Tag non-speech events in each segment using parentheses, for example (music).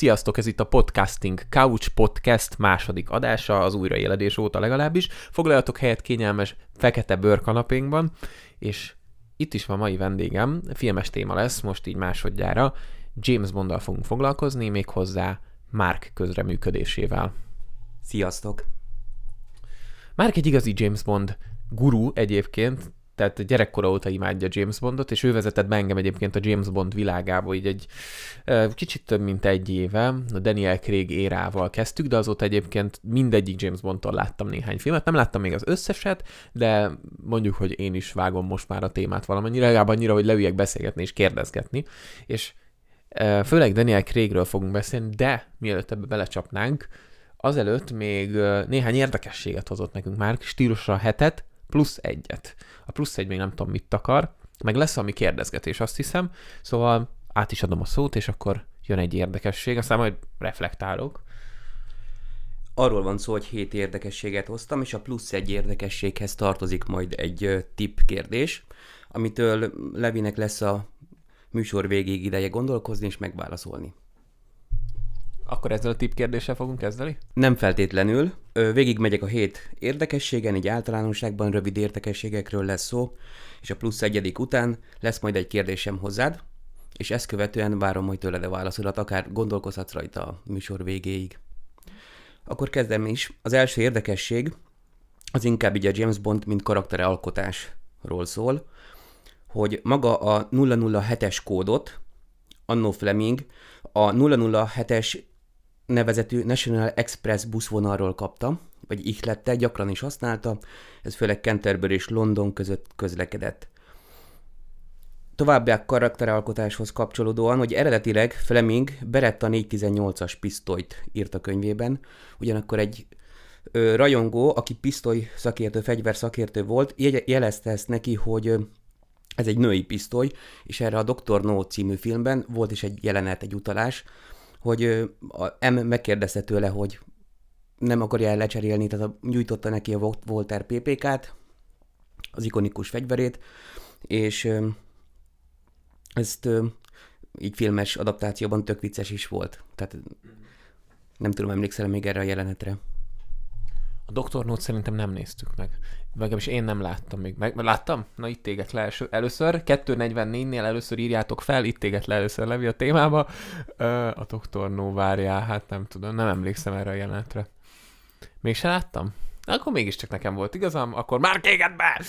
Sziasztok, ez itt a Podcasting Couch Podcast második adása, az újraéledés óta legalábbis. Foglaljatok helyet kényelmes fekete bőrkanapénkban, és itt is van mai vendégem, filmes téma lesz, most így másodjára. James Bonddal fogunk foglalkozni, méghozzá Mark közreműködésével. Sziasztok! Mark egy igazi James Bond guru egyébként, tehát gyerekkora óta imádja James Bondot, és ő vezetett be engem egyébként a James Bond világába, így egy kicsit több mint egy éve, a Daniel Craig érával kezdtük, de azóta egyébként mindegyik James Bondtól láttam néhány filmet, nem láttam még az összeset, de mondjuk, hogy én is vágom most már a témát valamennyire, legalább annyira, hogy leüljek beszélgetni és kérdezgetni, és főleg Daniel Craigről fogunk beszélni, de mielőtt ebbe belecsapnánk, azelőtt még néhány érdekességet hozott nekünk már, stílusra hetet, plusz egyet. A plusz egy még nem tudom mit akar, meg lesz ami kérdezgetés, azt hiszem, szóval át is adom a szót, és akkor jön egy érdekesség, aztán majd reflektálok. Arról van szó, hogy hét érdekességet hoztam, és a plusz egy érdekességhez tartozik majd egy tip kérdés, amitől Levinek lesz a műsor végéig ideje gondolkozni és megválaszolni. Akkor ezzel a tip kérdéssel fogunk kezdeni? Nem feltétlenül. Végig megyek a hét érdekességen, így általánosságban rövid érdekességekről lesz szó, és a plusz egyedik után lesz majd egy kérdésem hozzád, és ezt követően várom majd tőled a válaszodat, akár gondolkozhatsz rajta a műsor végéig. Akkor kezdem is. Az első érdekesség az inkább így a James Bond, mint karakteralkotásról szól, hogy maga a 007-es kódot, Anno Fleming a 007-es nevezetű National Express buszvonalról kapta, vagy ihlette, gyakran is használta, ez főleg Canterbury és London között közlekedett. További karakteralkotáshoz kapcsolódóan, hogy eredetileg Fleming Beretta 418-as pisztolyt írt a könyvében, ugyanakkor egy ö, rajongó, aki pisztoly szakértő, fegyver szakértő volt, jelezte ezt neki, hogy ez egy női pisztoly, és erre a Dr. No című filmben volt is egy jelenet, egy utalás, hogy a M megkérdezte tőle, hogy nem akarja lecserélni, tehát nyújtotta neki a Volter PPK-t, az ikonikus fegyverét, és ezt így filmes adaptációban tök vicces is volt. Tehát nem tudom, emlékszel még erre a jelenetre. A Doktor Nót szerintem nem néztük meg. Legalábbis én nem láttam még. Meg, láttam? Na itt téget le először. 244-nél először írjátok fel, itt téget le először Levi a témába. A Doktor No várjál, hát nem tudom, nem emlékszem erre a jelenetre. Mégse láttam? Akkor mégiscsak nekem volt igazam, akkor már kéged be!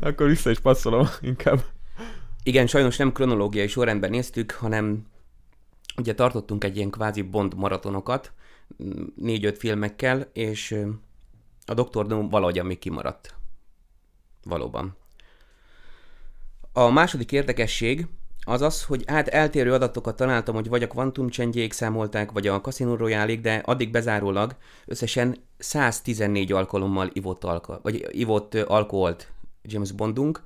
akkor vissza is passzolom (laughs) inkább. Igen, sajnos nem kronológiai sorrendben néztük, hanem ugye tartottunk egy ilyen kvázi Bond maratonokat, négy-öt filmekkel, és a Doktor No valahogy még kimaradt. Valóban. A második érdekesség az az, hogy hát eltérő adatokat találtam, hogy vagy a Quantum csendjék számolták, vagy a royale de addig bezárólag összesen 114 alkalommal ivott, alko- vagy ivott alkoholt James Bondunk.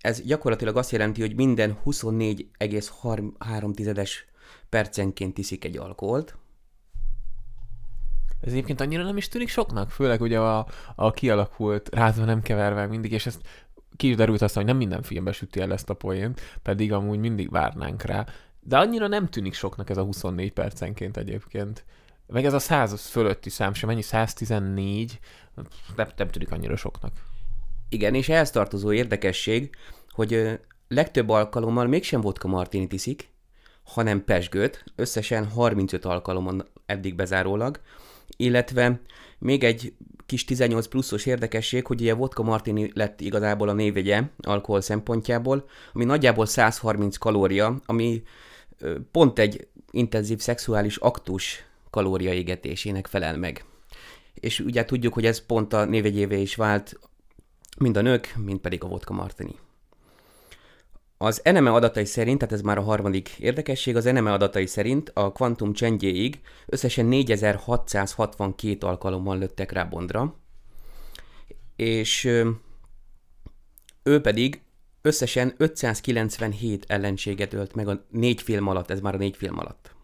Ez gyakorlatilag azt jelenti, hogy minden 24,3 percenként iszik egy alkoholt, ez egyébként annyira nem is tűnik soknak, főleg ugye a, a kialakult rázva nem keverve mindig, és ezt ki is derült aztán, hogy nem minden filmben süti el ezt a poént, pedig amúgy mindig várnánk rá. De annyira nem tűnik soknak ez a 24 percenként egyébként. Meg ez a 100 fölötti szám sem, mennyi 114, nem, nem tűnik annyira soknak. Igen, és ehhez tartozó érdekesség, hogy legtöbb alkalommal mégsem vodka martinit iszik, hanem pesgőt, összesen 35 alkalomon eddig bezárólag, illetve még egy kis 18 pluszos érdekesség, hogy ugye vodka martini lett igazából a névegye alkohol szempontjából, ami nagyjából 130 kalória, ami pont egy intenzív szexuális aktus kalóriaégetésének felel meg. És ugye tudjuk, hogy ez pont a névegyévé is vált mind a nők, mind pedig a vodka martini. Az NME adatai szerint, tehát ez már a harmadik érdekesség, az NME adatai szerint a kvantum csendjéig összesen 4662 alkalommal lőttek rá Bondra, és ő pedig összesen 597 ellenséget ölt meg a négy film alatt, ez már a négy film alatt.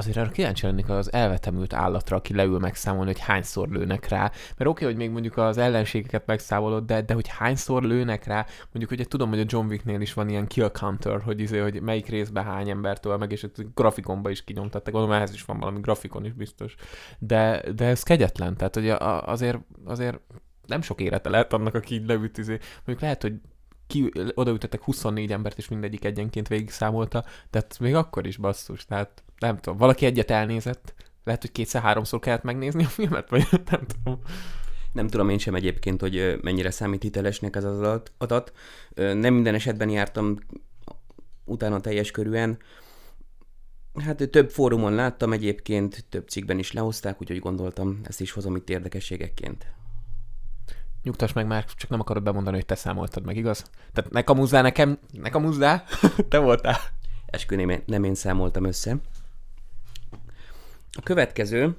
Azért arra kíváncsi lennék az elvetemült állatra, aki leül megszámolni, hogy hányszor lőnek rá. Mert oké, okay, hogy még mondjuk az ellenségeket megszámolod, de, de hogy hányszor lőnek rá, mondjuk ugye tudom, hogy a John Wicknél is van ilyen kill counter, hogy, izé, hogy melyik részben hány embertől meg, és grafikonba is kinyomtattak, gondolom ehhez is van valami grafikon is biztos. De, de ez kegyetlen, tehát hogy azért, azért nem sok érete lehet annak, aki így leüt, izé. mondjuk lehet, hogy ki, odaütöttek 24 embert, és mindegyik egyenként végig számolta, de még akkor is basszus, tehát nem tudom, valaki egyet elnézett, lehet, hogy kétszer-háromszor kellett megnézni a filmet, vagy (laughs) nem tudom. Nem tudom én sem egyébként, hogy mennyire számít hitelesnek ez az adat. Nem minden esetben jártam utána teljes körűen. Hát több fórumon láttam egyébként, több cikkben is lehozták, úgyhogy gondoltam, ezt is hozom itt érdekességekként. Nyugtass meg már, csak nem akarod bemondani, hogy te számoltad meg, igaz? Tehát ne kamuzzál nekem, ne kamuzzál, (laughs) te voltál. Eskü nem, nem én számoltam össze. A következő,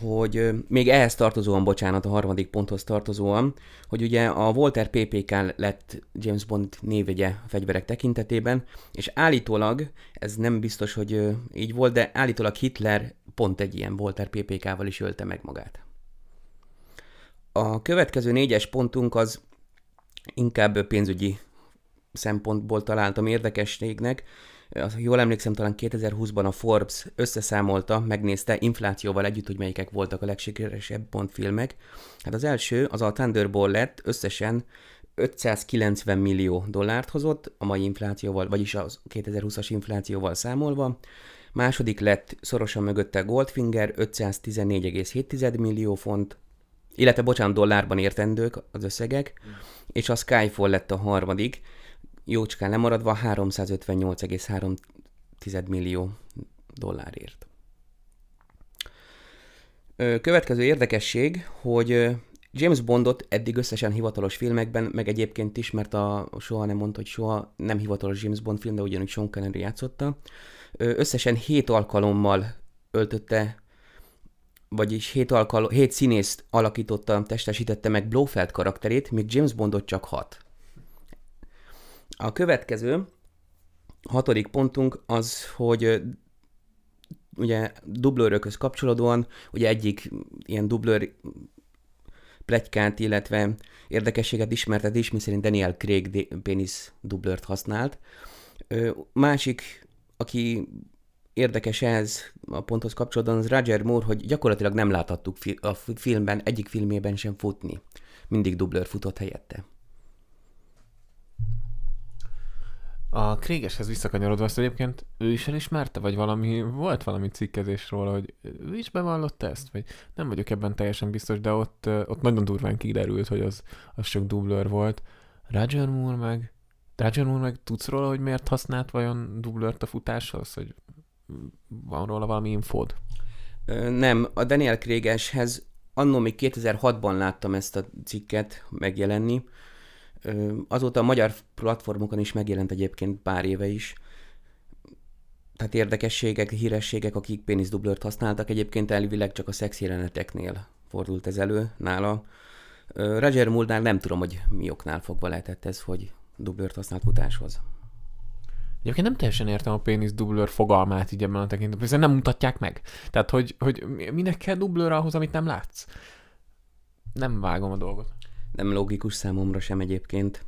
hogy még ehhez tartozóan, bocsánat, a harmadik ponthoz tartozóan, hogy ugye a Walter PPK lett James Bond névegye a fegyverek tekintetében, és állítólag, ez nem biztos, hogy így volt, de állítólag Hitler pont egy ilyen Walter PPK-val is ölte meg magát. A következő négyes pontunk az inkább pénzügyi szempontból találtam érdekességnek. Jól emlékszem, talán 2020-ban a Forbes összeszámolta, megnézte inflációval együtt, hogy melyikek voltak a legsikeresebb Bond filmek. Hát az első, az a Thunderball lett, összesen 590 millió dollárt hozott a mai inflációval, vagyis a 2020-as inflációval számolva. Második lett szorosan mögötte Goldfinger, 514,7 millió font, illetve bocsánat, dollárban értendők az összegek, mm. és a Skyfall lett a harmadik, jócskán lemaradva 358,3 millió dollárért. Következő érdekesség, hogy James Bondot eddig összesen hivatalos filmekben, meg egyébként is, mert a, soha nem mondta, hogy soha nem hivatalos James Bond film, de ugyanúgy Sean Connery játszotta, összesen hét alkalommal öltötte vagyis hét, alkal- hét színészt alakította, testesítette meg Blofeld karakterét, míg James Bondot csak hat. A következő, hatodik pontunk az, hogy ugye dublőrökhöz kapcsolódóan, ugye egyik ilyen dublőr plegykát, illetve érdekességet ismertet is, miszerint Daniel Craig pénisz dublört használt. Másik, aki érdekes ez a ponthoz kapcsolódóan, az Roger Moore, hogy gyakorlatilag nem láthattuk a filmben, egyik filmében sem futni. Mindig dublőr futott helyette. A Krégeshez visszakanyarodva azt egyébként ő is elismerte, vagy valami, volt valami cikkezés róla, hogy ő is bevallotta ezt, vagy nem vagyok ebben teljesen biztos, de ott, ott nagyon durván kiderült, hogy az, az csak dublőr volt. Roger Moore meg, Roger Moore meg tudsz róla, hogy miért használt vajon dublőrt a futáshoz, hogy van róla valami infód? Nem, a Daniel Krégeshez annó még 2006-ban láttam ezt a cikket megjelenni. Azóta a magyar platformokon is megjelent egyébként pár éve is. Tehát érdekességek, hírességek, akik péniszdublört használtak, egyébként elvileg csak a szex jeleneteknél fordult ez elő nála. Roger Moore nem tudom, hogy mi oknál fogva lehetett ez, hogy dublört használt futáshoz. Egyébként nem teljesen értem a pénisz dublőr fogalmát így ebben a tekintetben, hiszen nem mutatják meg. Tehát, hogy, hogy minek kell dublőr ahhoz, amit nem látsz? Nem vágom a dolgot. Nem logikus számomra sem egyébként.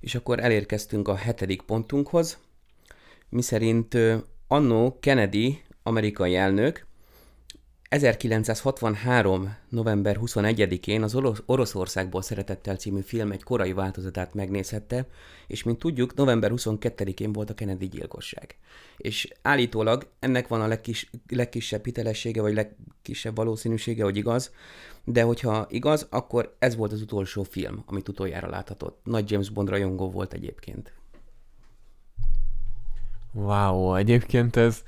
És akkor elérkeztünk a hetedik pontunkhoz, miszerint annó Kennedy, amerikai elnök, 1963. november 21-én az Oroszországból szeretettel című film egy korai változatát megnézhette, és mint tudjuk, november 22-én volt a Kennedy gyilkosság. És állítólag ennek van a legkis, legkisebb hitelessége, vagy legkisebb valószínűsége, hogy igaz, de hogyha igaz, akkor ez volt az utolsó film, amit utoljára láthatott. Nagy James Bond rajongó volt egyébként. Wow, egyébként ez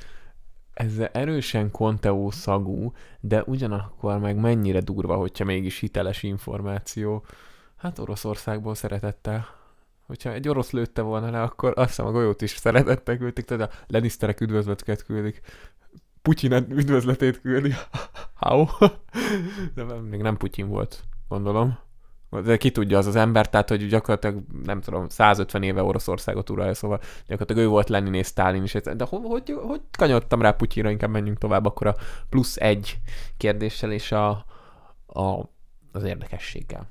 ez erősen konteó szagú, de ugyanakkor meg mennyire durva, hogyha mégis hiteles információ. Hát Oroszországból szeretettel. Hogyha egy orosz lőtte volna le, akkor azt hiszem a golyót is szeretettel küldték, tehát a Lannisterek üdvözleteket küldik. Putyin üdvözletét küldi. (laughs) How? (laughs) De még nem Putyin volt, gondolom. de ki tudja az az ember, tehát hogy gyakorlatilag nem tudom, 150 éve Oroszországot uralja, szóval gyakorlatilag ő volt Lenin és Stalin is. De hogy, hogy, hogy kanyodtam rá Putyinra, inkább menjünk tovább akkor a plusz egy kérdéssel és a, a, az érdekességgel.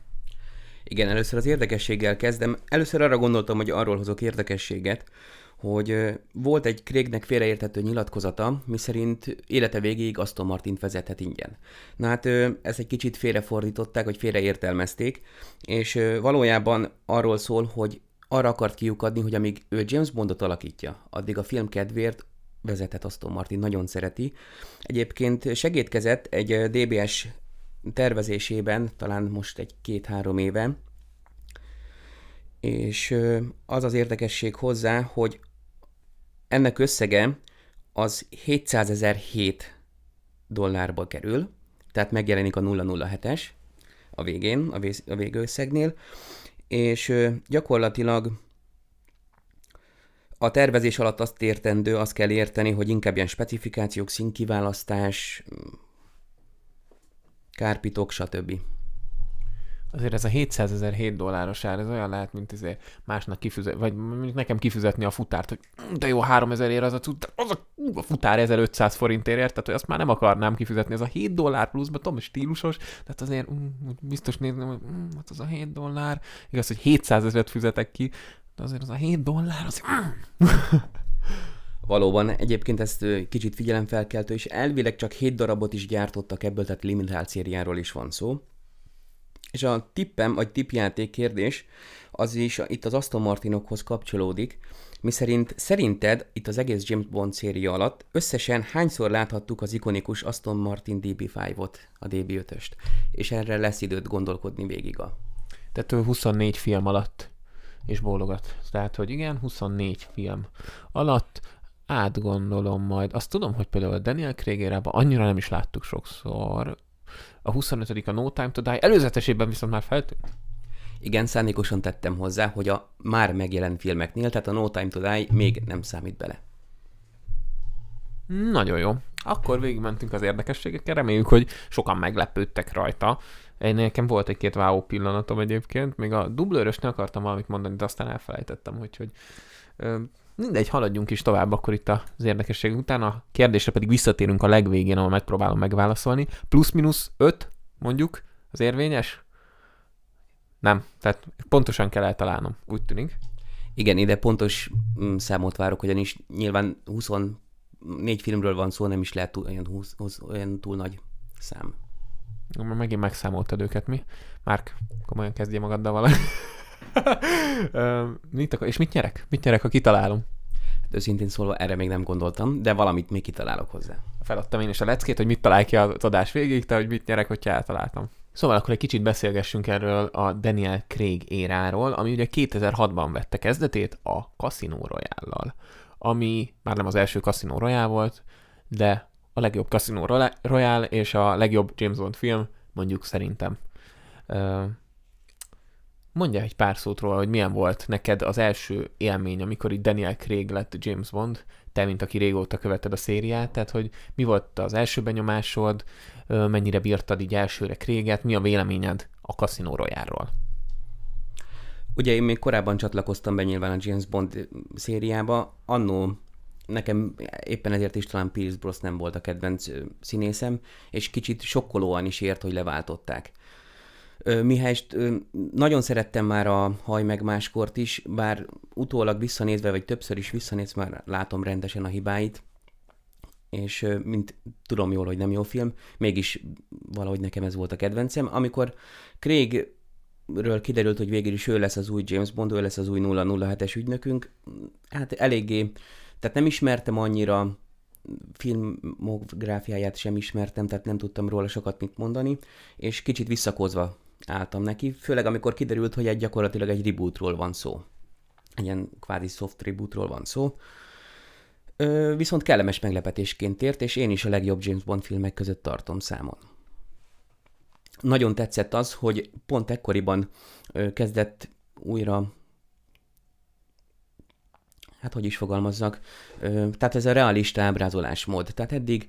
Igen, először az érdekességgel kezdem. Először arra gondoltam, hogy arról hozok érdekességet, hogy volt egy Craignek félreérthető nyilatkozata, miszerint élete végéig Aston Martin vezethet ingyen. Na hát ezt egy kicsit félrefordították, vagy félreértelmezték, és valójában arról szól, hogy arra akart kiukadni, hogy amíg ő James Bondot alakítja, addig a film kedvéért vezethet Aston Martin, nagyon szereti. Egyébként segítkezett egy DBS tervezésében, talán most egy két-három éve, és az az érdekesség hozzá, hogy ennek összege az 700 ezer 7 dollárba kerül, tehát megjelenik a 007-es a végén, a, vég, a végőszegnél, és gyakorlatilag a tervezés alatt azt értendő, azt kell érteni, hogy inkább ilyen specifikációk, színkiválasztás, kárpitok, stb. Azért ez a 700 ezer 7 dolláros ár, ez olyan lehet, mint izé másnak kifizet, vagy nekem kifizetni a futárt, hogy de jó, 3000 ér az a, az a, a futár 1500 forintért ért, tehát hogy azt már nem akarnám kifizetni, ez a 7 dollár plusz, tudom, stílusos, tehát azért um, biztos nézni, hogy um, hát az a 7 dollár, igaz, hogy 700 ezeret fizetek ki, de azért az a 7 dollár, az... (laughs) Valóban, egyébként ezt kicsit figyelemfelkeltő, és elvileg csak 7 darabot is gyártottak ebből, tehát limitált szériáról is van szó. És a tippem, vagy tippjáték kérdés, az is itt az Aston Martinokhoz kapcsolódik, miszerint szerinted itt az egész James Bond széria alatt összesen hányszor láthattuk az ikonikus Aston Martin DB5-ot, a DB5-öst, és erre lesz időt gondolkodni végig a... Tehát ő 24 film alatt és bólogat. Tehát, hogy igen, 24 film alatt átgondolom majd. Azt tudom, hogy például a Daniel craig annyira nem is láttuk sokszor, a 25 a No Time to Die, előzetesében viszont már feltűnt. Igen, szándékosan tettem hozzá, hogy a már megjelent filmeknél, tehát a No Time to Die még nem számít bele. Nagyon jó. Akkor végigmentünk az érdekességekkel, reméljük, hogy sokan meglepődtek rajta. Én nekem volt egy-két váó pillanatom egyébként, még a dublőrösnél akartam valamit mondani, de aztán elfelejtettem, hogy, hogy Mindegy, haladjunk is tovább akkor itt az érdekesség után. A kérdésre pedig visszatérünk a legvégén, ahol megpróbálom megválaszolni. Plusz-minusz 5, mondjuk, az érvényes? Nem, tehát pontosan kell eltalálnom, úgy tűnik. Igen, ide pontos mm, számot várok, ugyanis nyilván 24 filmről van szó, nem is lehet túl, olyan, 20, 20, olyan túl nagy szám. Megint megszámoltad őket, mi? Márk, komolyan kezdje magaddal valami mit akar, és mit nyerek? Mit nyerek, ha kitalálom? Hát őszintén szólva erre még nem gondoltam, de valamit még kitalálok hozzá. Feladtam én is a leckét, hogy mit találj ki az adás végig, te hogy mit nyerek, hogyha eltaláltam. Szóval akkor egy kicsit beszélgessünk erről a Daniel Craig éráról, ami ugye 2006-ban vette kezdetét a Casino royale ami már nem az első Casino Royale volt, de a legjobb Casino Royale és a legjobb James Bond film, mondjuk szerintem. Mondja egy pár szót róla, hogy milyen volt neked az első élmény, amikor itt Daniel Craig lett James Bond, te, mint aki régóta követed a szériát, tehát hogy mi volt az első benyomásod, mennyire bírtad így elsőre Craiget, mi a véleményed a Casino Royale-ról? Ugye én még korábban csatlakoztam be nyilván a James Bond szériába, annó nekem éppen ezért is talán Pierce Brosnan volt a kedvenc színészem, és kicsit sokkolóan is ért, hogy leváltották. Mihályst nagyon szerettem már a Haj meg máskort is, bár utólag visszanézve, vagy többször is visszanéz, már látom rendesen a hibáit, és mint tudom jól, hogy nem jó film, mégis valahogy nekem ez volt a kedvencem. Amikor Craig ről kiderült, hogy végül is ő lesz az új James Bond, ő lesz az új 007-es ügynökünk, hát eléggé, tehát nem ismertem annyira, filmográfiáját sem ismertem, tehát nem tudtam róla sokat mit mondani, és kicsit visszakozva álltam neki, főleg amikor kiderült, hogy egy gyakorlatilag egy rebootról van szó. Egy ilyen kvázi soft rebootról van szó. Ö, viszont kellemes meglepetésként ért, és én is a legjobb James Bond filmek között tartom számon. Nagyon tetszett az, hogy pont ekkoriban ö, kezdett újra hát hogy is fogalmazzak, tehát ez a realista ábrázolásmód. Tehát eddig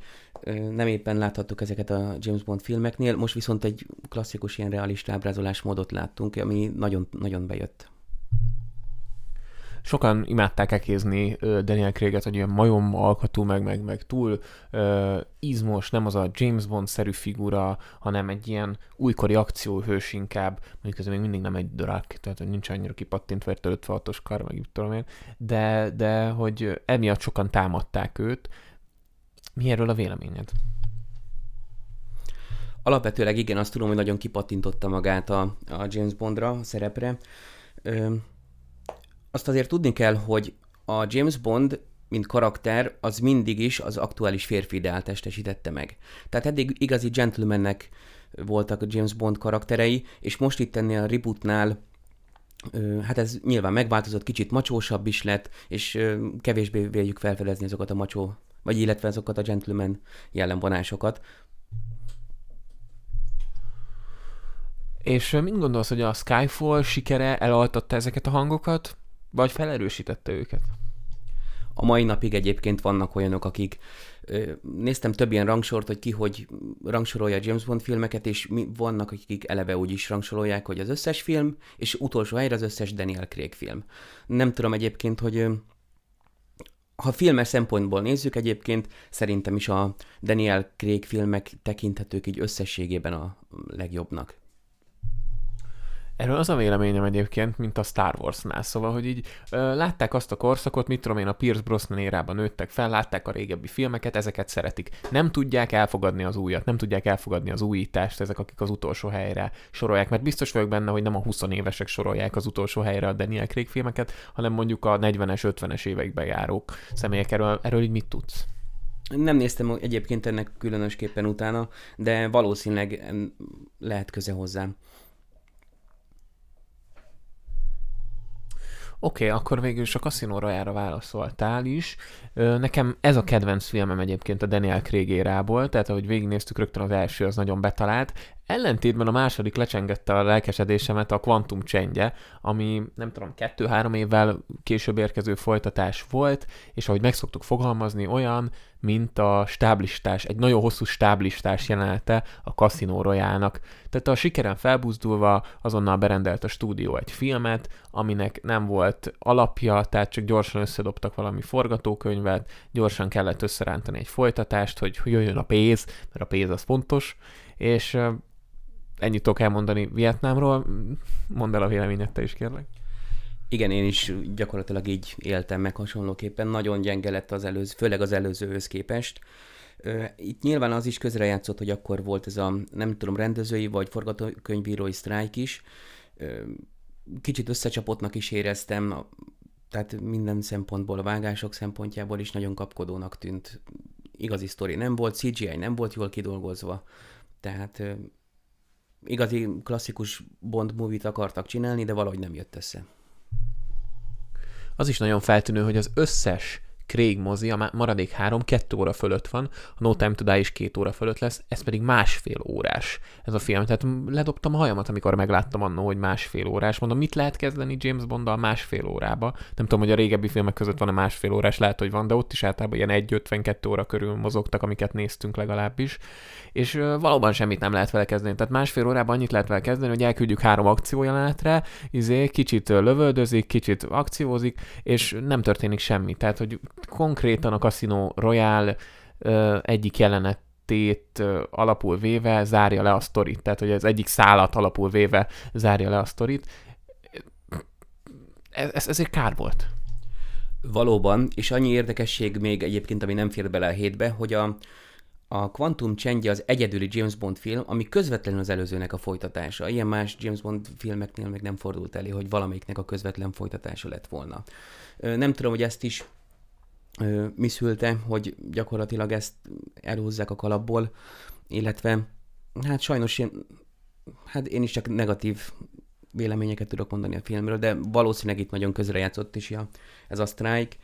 nem éppen láthattuk ezeket a James Bond filmeknél, most viszont egy klasszikus ilyen realista ábrázolásmódot láttunk, ami nagyon, nagyon bejött sokan imádták ekézni Daniel Craig-et, hogy ilyen majom alkatú, meg, meg, meg túl uh, izmos, nem az a James Bond-szerű figura, hanem egy ilyen újkori akcióhős inkább, mondjuk ez még mindig nem egy drak, tehát nincs annyira kipattintva, 56-os kar, meg tudom én, de, de hogy emiatt sokan támadták őt. Mi erről a véleményed? Alapvetőleg igen, azt tudom, hogy nagyon kipattintotta magát a, a James Bondra, a szerepre. Ö, azt azért tudni kell, hogy a James Bond, mint karakter, az mindig is az aktuális férfi ideál testesítette meg. Tehát eddig igazi gentlemannek voltak a James Bond karakterei, és most itt ennél a rebootnál hát ez nyilván megváltozott, kicsit macsósabb is lett, és kevésbé véljük felfedezni azokat a macsó, vagy illetve azokat a gentleman jellemvonásokat. És mit gondolsz, hogy a Skyfall sikere elaltatta ezeket a hangokat? Vagy felerősítette őket? A mai napig egyébként vannak olyanok, akik néztem több ilyen rangsort, hogy ki hogy rangsorolja a James Bond filmeket, és mi, vannak, akik eleve úgy is rangsorolják, hogy az összes film, és utolsó helyre az összes Daniel Craig film. Nem tudom egyébként, hogy ha filmes szempontból nézzük egyébként, szerintem is a Daniel Craig filmek tekinthetők így összességében a legjobbnak. Erről az a véleményem egyébként, mint a Star Wars-nál, szóval, hogy így ö, látták azt a korszakot, mit tudom én, a Pierce Brosnan érában nőttek fel, látták a régebbi filmeket, ezeket szeretik. Nem tudják elfogadni az újat, nem tudják elfogadni az újítást, ezek, akik az utolsó helyre sorolják, mert biztos vagyok benne, hogy nem a 20 évesek sorolják az utolsó helyre a Daniel Craig filmeket, hanem mondjuk a 40-es, 50-es évekbe járók személyek. Erről, erről így mit tudsz? Nem néztem egyébként ennek különösképpen utána, de valószínűleg lehet köze hozzám. Oké, okay, akkor végül is a Casino Royale-ra válaszoltál is. Nekem ez a kedvenc filmem egyébként a Daniel Craig érából, tehát ahogy végignéztük, rögtön az első az nagyon betalált. Ellentétben a második lecsengette a lelkesedésemet a Quantum csendje, ami nem tudom, kettő-három évvel később érkező folytatás volt, és ahogy megszoktuk fogalmazni, olyan, mint a stáblistás, egy nagyon hosszú stáblistás jelenete a Casino Royale-nak. Tehát a sikeren felbuzdulva azonnal berendelt a stúdió egy filmet, aminek nem volt alapja, tehát csak gyorsan összedobtak valami forgatókönyvet, gyorsan kellett összerántani egy folytatást, hogy jöjjön a pénz, mert a pénz az fontos, és ennyit tudok elmondani Vietnámról. Mondd el a véleményet te is, kérlek. Igen, én is gyakorlatilag így éltem meg hasonlóképpen. Nagyon gyenge lett az előző, főleg az előzőhöz képest. Itt nyilván az is közrejátszott, hogy akkor volt ez a, nem tudom, rendezői vagy forgatókönyvírói sztrájk is. Kicsit összecsapottnak is éreztem, tehát minden szempontból, a vágások szempontjából is nagyon kapkodónak tűnt. Igazi sztori nem volt, CGI nem volt jól kidolgozva, tehát igazi klasszikus Bond movie-t akartak csinálni, de valahogy nem jött össze. Az is nagyon feltűnő, hogy az összes Craig mozi, a maradék három, kettő óra fölött van, a No Time to Die is két óra fölött lesz, ez pedig másfél órás ez a film. Tehát ledobtam a hajamat, amikor megláttam annó, hogy másfél órás. Mondom, mit lehet kezdeni James Bonddal másfél órába? Nem tudom, hogy a régebbi filmek között van a másfél órás, lehet, hogy van, de ott is általában ilyen 1-52 óra körül mozogtak, amiket néztünk legalábbis. És valóban semmit nem lehet vele kezdeni. Tehát másfél órában annyit lehet vele kezdeni, hogy elküldjük három akciójelenetre, izé, kicsit lövöldözik, kicsit akciózik, és nem történik semmi. Tehát, hogy konkrétan a Casino Royale egyik jelenet tét alapul véve zárja le a sztorit. Tehát, hogy az egyik szállat alapul véve zárja le a sztorit. Ez, ezért kár volt. Valóban, és annyi érdekesség még egyébként, ami nem fér bele a hétbe, hogy a, a Quantum csendje az egyedüli James Bond film, ami közvetlenül az előzőnek a folytatása. Ilyen más James Bond filmeknél még nem fordult elő, hogy valamelyiknek a közvetlen folytatása lett volna. Nem tudom, hogy ezt is mi szülte, hogy gyakorlatilag ezt elhúzzák a kalapból, illetve hát sajnos én, hát én is csak negatív véleményeket tudok mondani a filmről, de valószínűleg itt nagyon közrejátszott is ja, ez a sztrájk.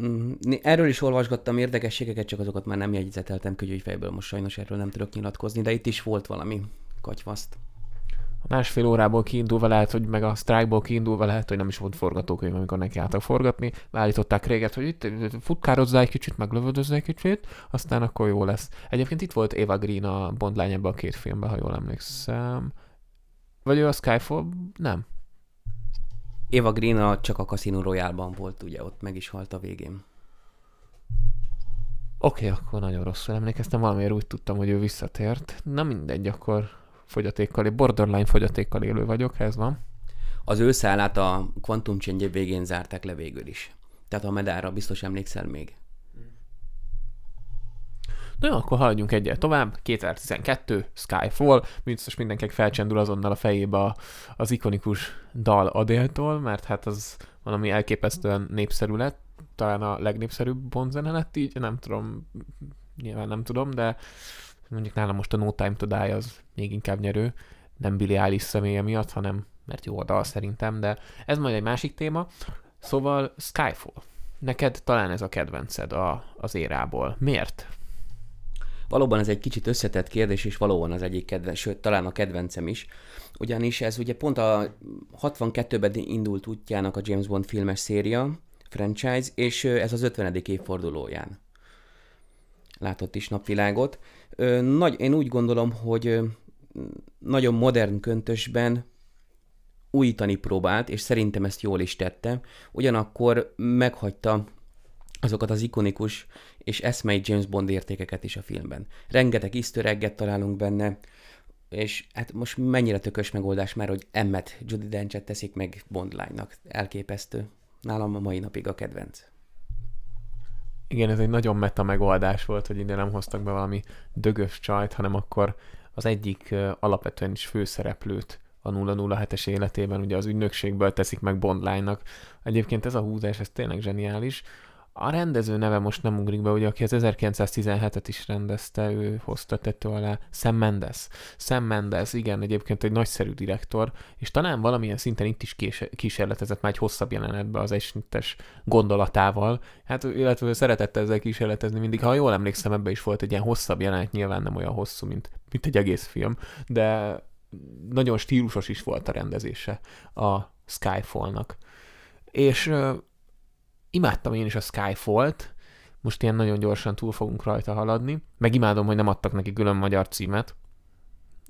Mm, erről is olvasgattam érdekességeket, csak azokat már nem jegyzeteltem fejből, most sajnos erről nem tudok nyilatkozni, de itt is volt valami katyvaszt. A másfél órából kiindulva lehet, hogy meg a strike-ból kiindulva lehet, hogy nem is volt forgatókönyv, amikor neki álltak forgatni. Beállították réget, hogy itt futkározzá egy kicsit, meg lövöldözzá egy kicsit, aztán akkor jó lesz. Egyébként itt volt Eva Green a Bond lány ebben a két filmben, ha jól emlékszem. Vagy ő a Skyfall? Nem. Eva Green a, csak a Casino Royale-ban volt, ugye ott meg is halt a végén. Oké, okay, akkor nagyon rosszul emlékeztem, valamiért úgy tudtam, hogy ő visszatért. Na mindegy, akkor fogyatékkal, borderline fogyatékkal élő vagyok, ez van. Az ő szállát a Quantum Change végén zárták le végül is. Tehát a medára biztos emlékszel még. Na jó, akkor haladjunk egyet tovább. 2012, Skyfall. Biztos mindenkinek felcsendül azonnal a fejébe az ikonikus dal Adéltól, mert hát az valami elképesztően népszerű lett. Talán a legnépszerűbb Bond zene lett így, nem tudom, nyilván nem tudom, de mondjuk nálam most a No Time to Die az még inkább nyerő, nem Billy Eilish személye miatt, hanem mert jó a dal szerintem, de ez majd egy másik téma. Szóval Skyfall. Neked talán ez a kedvenced a, az érából. Miért? Valóban ez egy kicsit összetett kérdés, és valóban az egyik kedvenc, sőt, talán a kedvencem is. Ugyanis ez ugye pont a 62-ben indult útjának a James Bond filmes széria, franchise, és ez az 50. évfordulóján látott is napvilágot. Nagy, én úgy gondolom, hogy nagyon modern köntösben újítani próbált, és szerintem ezt jól is tette. Ugyanakkor meghagyta azokat az ikonikus és eszmei James Bond értékeket is a filmben. Rengeteg easter találunk benne, és hát most mennyire tökös megoldás már, hogy Emmet, Judy Denchet teszik meg Bond lánynak. Elképesztő. Nálam a mai napig a kedvenc. Igen, ez egy nagyon meta megoldás volt, hogy ide nem hoztak be valami dögös csajt, hanem akkor az egyik alapvetően is főszereplőt a 007-es életében, ugye az ügynökségből teszik meg Bond lánynak. Egyébként ez a húzás, ez tényleg zseniális. A rendező neve most nem ugrik be, ugye, aki az 1917-et is rendezte, ő hozta tető alá, Sam Mendes. Sam Mendes, igen, egyébként egy nagyszerű direktor, és talán valamilyen szinten itt is kísérletezett már egy hosszabb jelenetbe az esnittes gondolatával, hát illetve szeretette ezzel kísérletezni mindig, ha jól emlékszem, ebbe is volt egy ilyen hosszabb jelenet, nyilván nem olyan hosszú, mint, mint egy egész film, de nagyon stílusos is volt a rendezése a Skyfallnak. És imádtam én is a Skyfall-t, most ilyen nagyon gyorsan túl fogunk rajta haladni, meg imádom, hogy nem adtak neki külön magyar címet,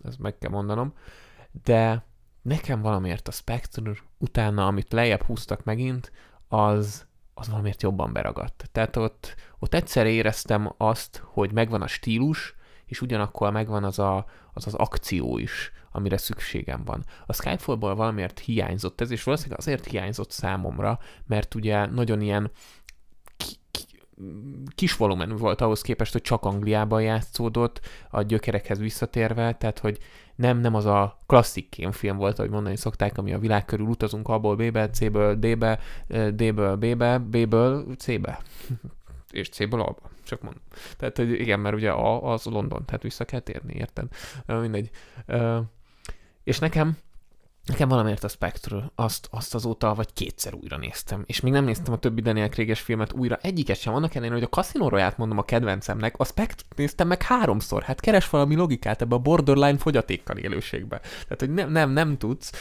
ezt meg kell mondanom, de nekem valamiért a Spectre utána, amit lejjebb húztak megint, az, az valamiért jobban beragadt. Tehát ott, ott egyszer éreztem azt, hogy megvan a stílus, és ugyanakkor megvan az a, az, az akció is, amire szükségem van. A Skyfallból valamiért hiányzott ez, és valószínűleg azért hiányzott számomra, mert ugye nagyon ilyen kis volumenű volt ahhoz képest, hogy csak Angliában játszódott, a gyökerekhez visszatérve, tehát hogy nem, nem az a klasszik kémfilm volt, ahogy mondani szokták, ami a világ körül utazunk abból B-be, C-ből D-be, D-ből B-be, B-ből C-be (laughs) és C-ből A-ba, csak mondom. Tehát, hogy igen, mert ugye A az London, tehát vissza kell térni, érted? Mindegy. És nekem Nekem valamiért a Spectre, azt, azt azóta vagy kétszer újra néztem, és még nem néztem a többi Daniel craig filmet újra, egyiket sem, annak ellenére, hogy a Casino royale mondom a kedvencemnek, a Spectre néztem meg háromszor, hát keres valami logikát ebbe a borderline fogyatékkal élőségbe. Tehát, hogy nem, nem, nem tudsz.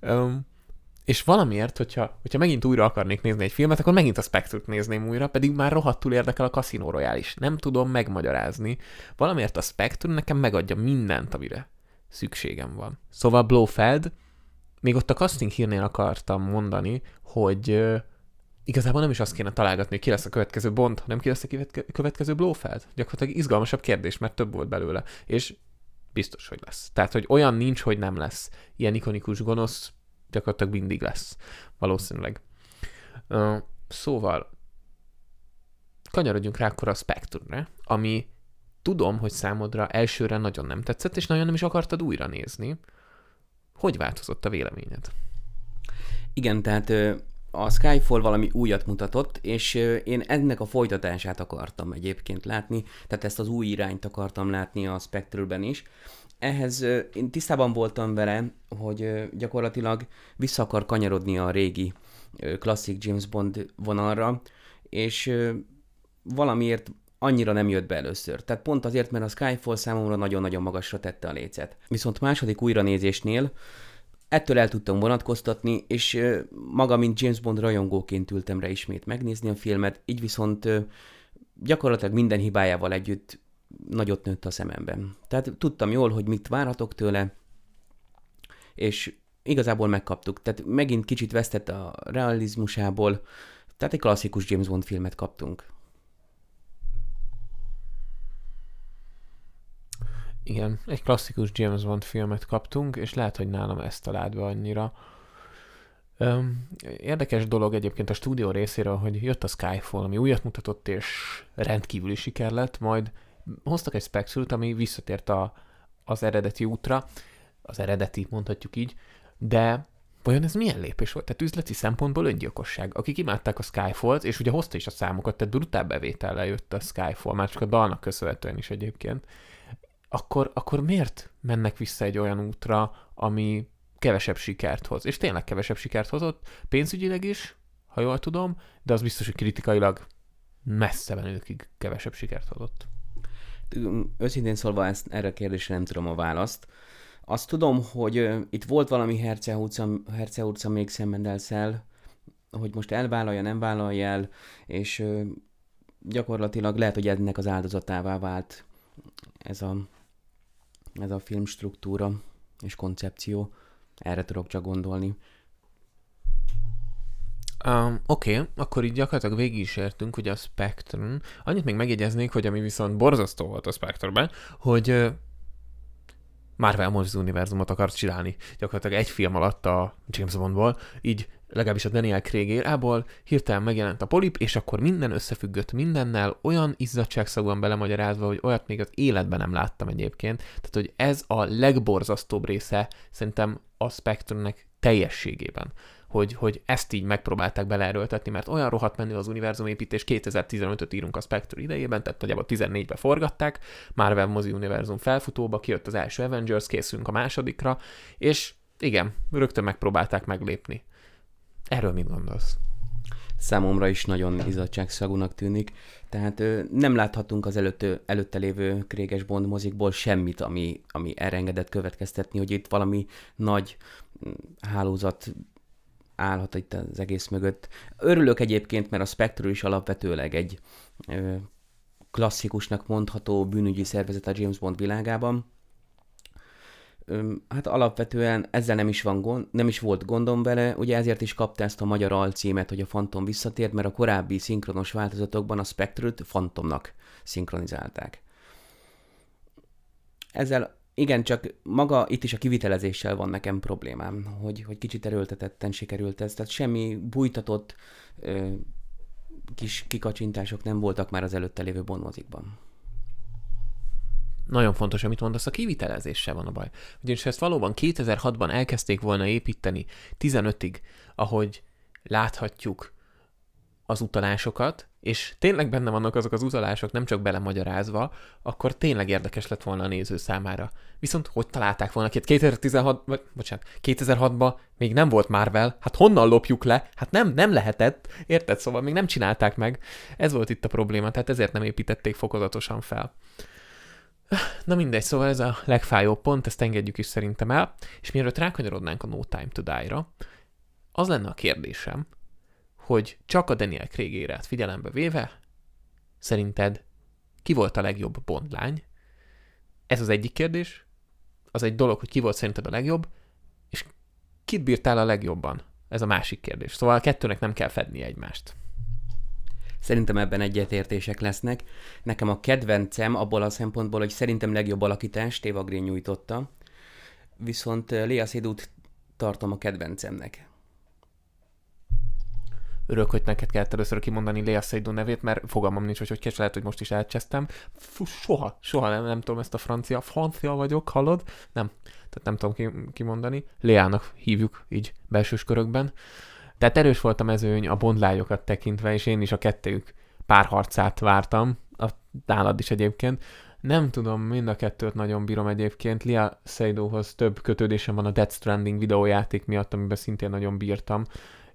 Um, és valamiért, hogyha, hogyha megint újra akarnék nézni egy filmet, akkor megint a Spectre-t nézném újra, pedig már rohadtul érdekel a Casino Royale is. Nem tudom megmagyarázni. Valamiért a Spectre nekem megadja mindent, amire szükségem van. Szóval Blofeld, még ott a casting hírnél akartam mondani, hogy igazából nem is azt kéne találgatni, hogy ki lesz a következő Bond, hanem ki lesz a következő Blofeld. Gyakorlatilag izgalmasabb kérdés, mert több volt belőle. És biztos, hogy lesz. Tehát, hogy olyan nincs, hogy nem lesz. Ilyen ikonikus gonosz gyakorlatilag mindig lesz. Valószínűleg. Uh, szóval, kanyarodjunk rá akkor a Spectre-re, ami tudom, hogy számodra elsőre nagyon nem tetszett, és nagyon nem is akartad újra nézni. Hogy változott a véleményed? Igen, tehát a Skyfall valami újat mutatott, és én ennek a folytatását akartam egyébként látni, tehát ezt az új irányt akartam látni a Spectre-ben is. Ehhez én tisztában voltam vele, hogy gyakorlatilag vissza akar kanyarodni a régi klasszik James Bond vonalra, és valamiért annyira nem jött be először. Tehát pont azért, mert a Skyfall számomra nagyon-nagyon magasra tette a lécet. Viszont második újranézésnél ettől el tudtam vonatkoztatni, és maga, mint James Bond rajongóként ültem rá ismét megnézni a filmet, így viszont gyakorlatilag minden hibájával együtt nagyot nőtt a szememben. Tehát tudtam jól, hogy mit várhatok tőle, és igazából megkaptuk. Tehát megint kicsit vesztett a realizmusából, tehát egy klasszikus James Bond filmet kaptunk. Igen, egy klasszikus James Bond filmet kaptunk, és lehet, hogy nálam ezt talált be annyira. Öm, érdekes dolog egyébként a stúdió részéről, hogy jött a Skyfall, ami újat mutatott, és rendkívüli siker lett, majd hoztak egy spectre ami visszatért a, az eredeti útra, az eredeti, mondhatjuk így, de vajon ez milyen lépés volt? Tehát üzleti szempontból öngyilkosság. Akik imádták a Skyfall-t, és ugye hozta is a számokat, tehát brutál bevétellel jött a Skyfall, már csak a dalnak köszönhetően is egyébként, akkor, akkor miért mennek vissza egy olyan útra, ami kevesebb sikert hoz? És tényleg kevesebb sikert hozott, pénzügyileg is, ha jól tudom, de az biztos, hogy kritikailag messze menőkig kevesebb sikert hozott. Őszintén szólva ezt, erre a kérdésre nem tudom a választ. Azt tudom, hogy itt volt valami herceurca még szemmendelszel, hogy most elvállalja, nem vállalja el, és gyakorlatilag lehet, hogy ennek az áldozatává vált ez a, ez a film struktúra és koncepció. Erre tudok csak gondolni. Um, Oké, okay, akkor így gyakorlatilag végig is értünk, ugye a Spectrum. Annyit még megjegyeznék, hogy ami viszont borzasztó volt a Spectrumben, hogy Marvel Movies univerzumot akart csinálni. Gyakorlatilag egy film alatt a James Bondból, így legalábbis a Daniel Craig érából hirtelen megjelent a polip, és akkor minden összefüggött mindennel, olyan izzadságszagúan belemagyarázva, hogy olyat még az életben nem láttam egyébként. Tehát, hogy ez a legborzasztóbb része szerintem a Spectrumnek teljességében hogy, hogy ezt így megpróbálták beleerőltetni, mert olyan rohadt menő az univerzumépítés, 2015-öt írunk a Spectre idejében, tehát nagyjából 14-be forgatták, Marvel mozi univerzum felfutóba, kijött az első Avengers, készülünk a másodikra, és igen, rögtön megpróbálták meglépni. Erről mit gondolsz? Számomra is nagyon izzadságszagúnak tűnik. Tehát ö, nem láthatunk az előtt, előtte lévő Kréges Bond mozikból semmit, ami, ami elengedett következtetni, hogy itt valami nagy mm, hálózat állhat itt az egész mögött. Örülök egyébként, mert a Spectre is alapvetőleg egy ö, klasszikusnak mondható bűnügyi szervezet a James Bond világában. Ö, hát alapvetően ezzel nem is, van gond, nem is volt gondom vele, ugye ezért is kapta ezt a magyar alcímet, hogy a Phantom visszatért, mert a korábbi szinkronos változatokban a Spectre-t Phantomnak szinkronizálták. Ezzel igen, csak maga itt is a kivitelezéssel van nekem problémám, hogy, hogy kicsit erőltetetten sikerült ez. Tehát semmi bújtatott ö, kis kikacsintások nem voltak már az előtte lévő bonmozikban. Nagyon fontos, amit mondasz, a kivitelezéssel van a baj. Ugyanis ezt valóban 2006-ban elkezdték volna építeni 15-ig, ahogy láthatjuk az utalásokat, és tényleg benne vannak azok az utalások, nem csak belemagyarázva, akkor tényleg érdekes lett volna a néző számára. Viszont hogy találták volna ki? 2016, vagy, bocsánat, 2006-ban még nem volt Marvel, hát honnan lopjuk le? Hát nem, nem lehetett, érted? Szóval még nem csinálták meg. Ez volt itt a probléma, tehát ezért nem építették fokozatosan fel. Na mindegy, szóval ez a legfájóbb pont, ezt engedjük is szerintem el, és mielőtt rákanyarodnánk a No Time to Die-ra, az lenne a kérdésem, hogy csak a Daniel Craig érát figyelembe véve, szerinted ki volt a legjobb bondlány? Ez az egyik kérdés. Az egy dolog, hogy ki volt szerinted a legjobb, és kit bírtál a legjobban? Ez a másik kérdés. Szóval a kettőnek nem kell fedni egymást. Szerintem ebben egyetértések lesznek. Nekem a kedvencem abból a szempontból, hogy szerintem legjobb alakítást Eva Green nyújtotta, viszont Lea Seydoux tartom a kedvencemnek örök, hogy neked kellett először kimondani Lea Seydoux nevét, mert fogalmam nincs, hogy hogy kell, lehet, hogy most is elcsesztem. Fú, soha, soha nem, nem tudom ezt a francia, francia vagyok, hallod? Nem, tehát nem tudom kimondani. Leának hívjuk így belsős körökben. Tehát erős volt a mezőny a bondlányokat tekintve, és én is a kettőjük párharcát vártam, a nálad is egyébként. Nem tudom, mind a kettőt nagyon bírom egyébként. Lia Seydouxhoz több kötődésem van a Death Stranding videójáték miatt, amiben szintén nagyon bírtam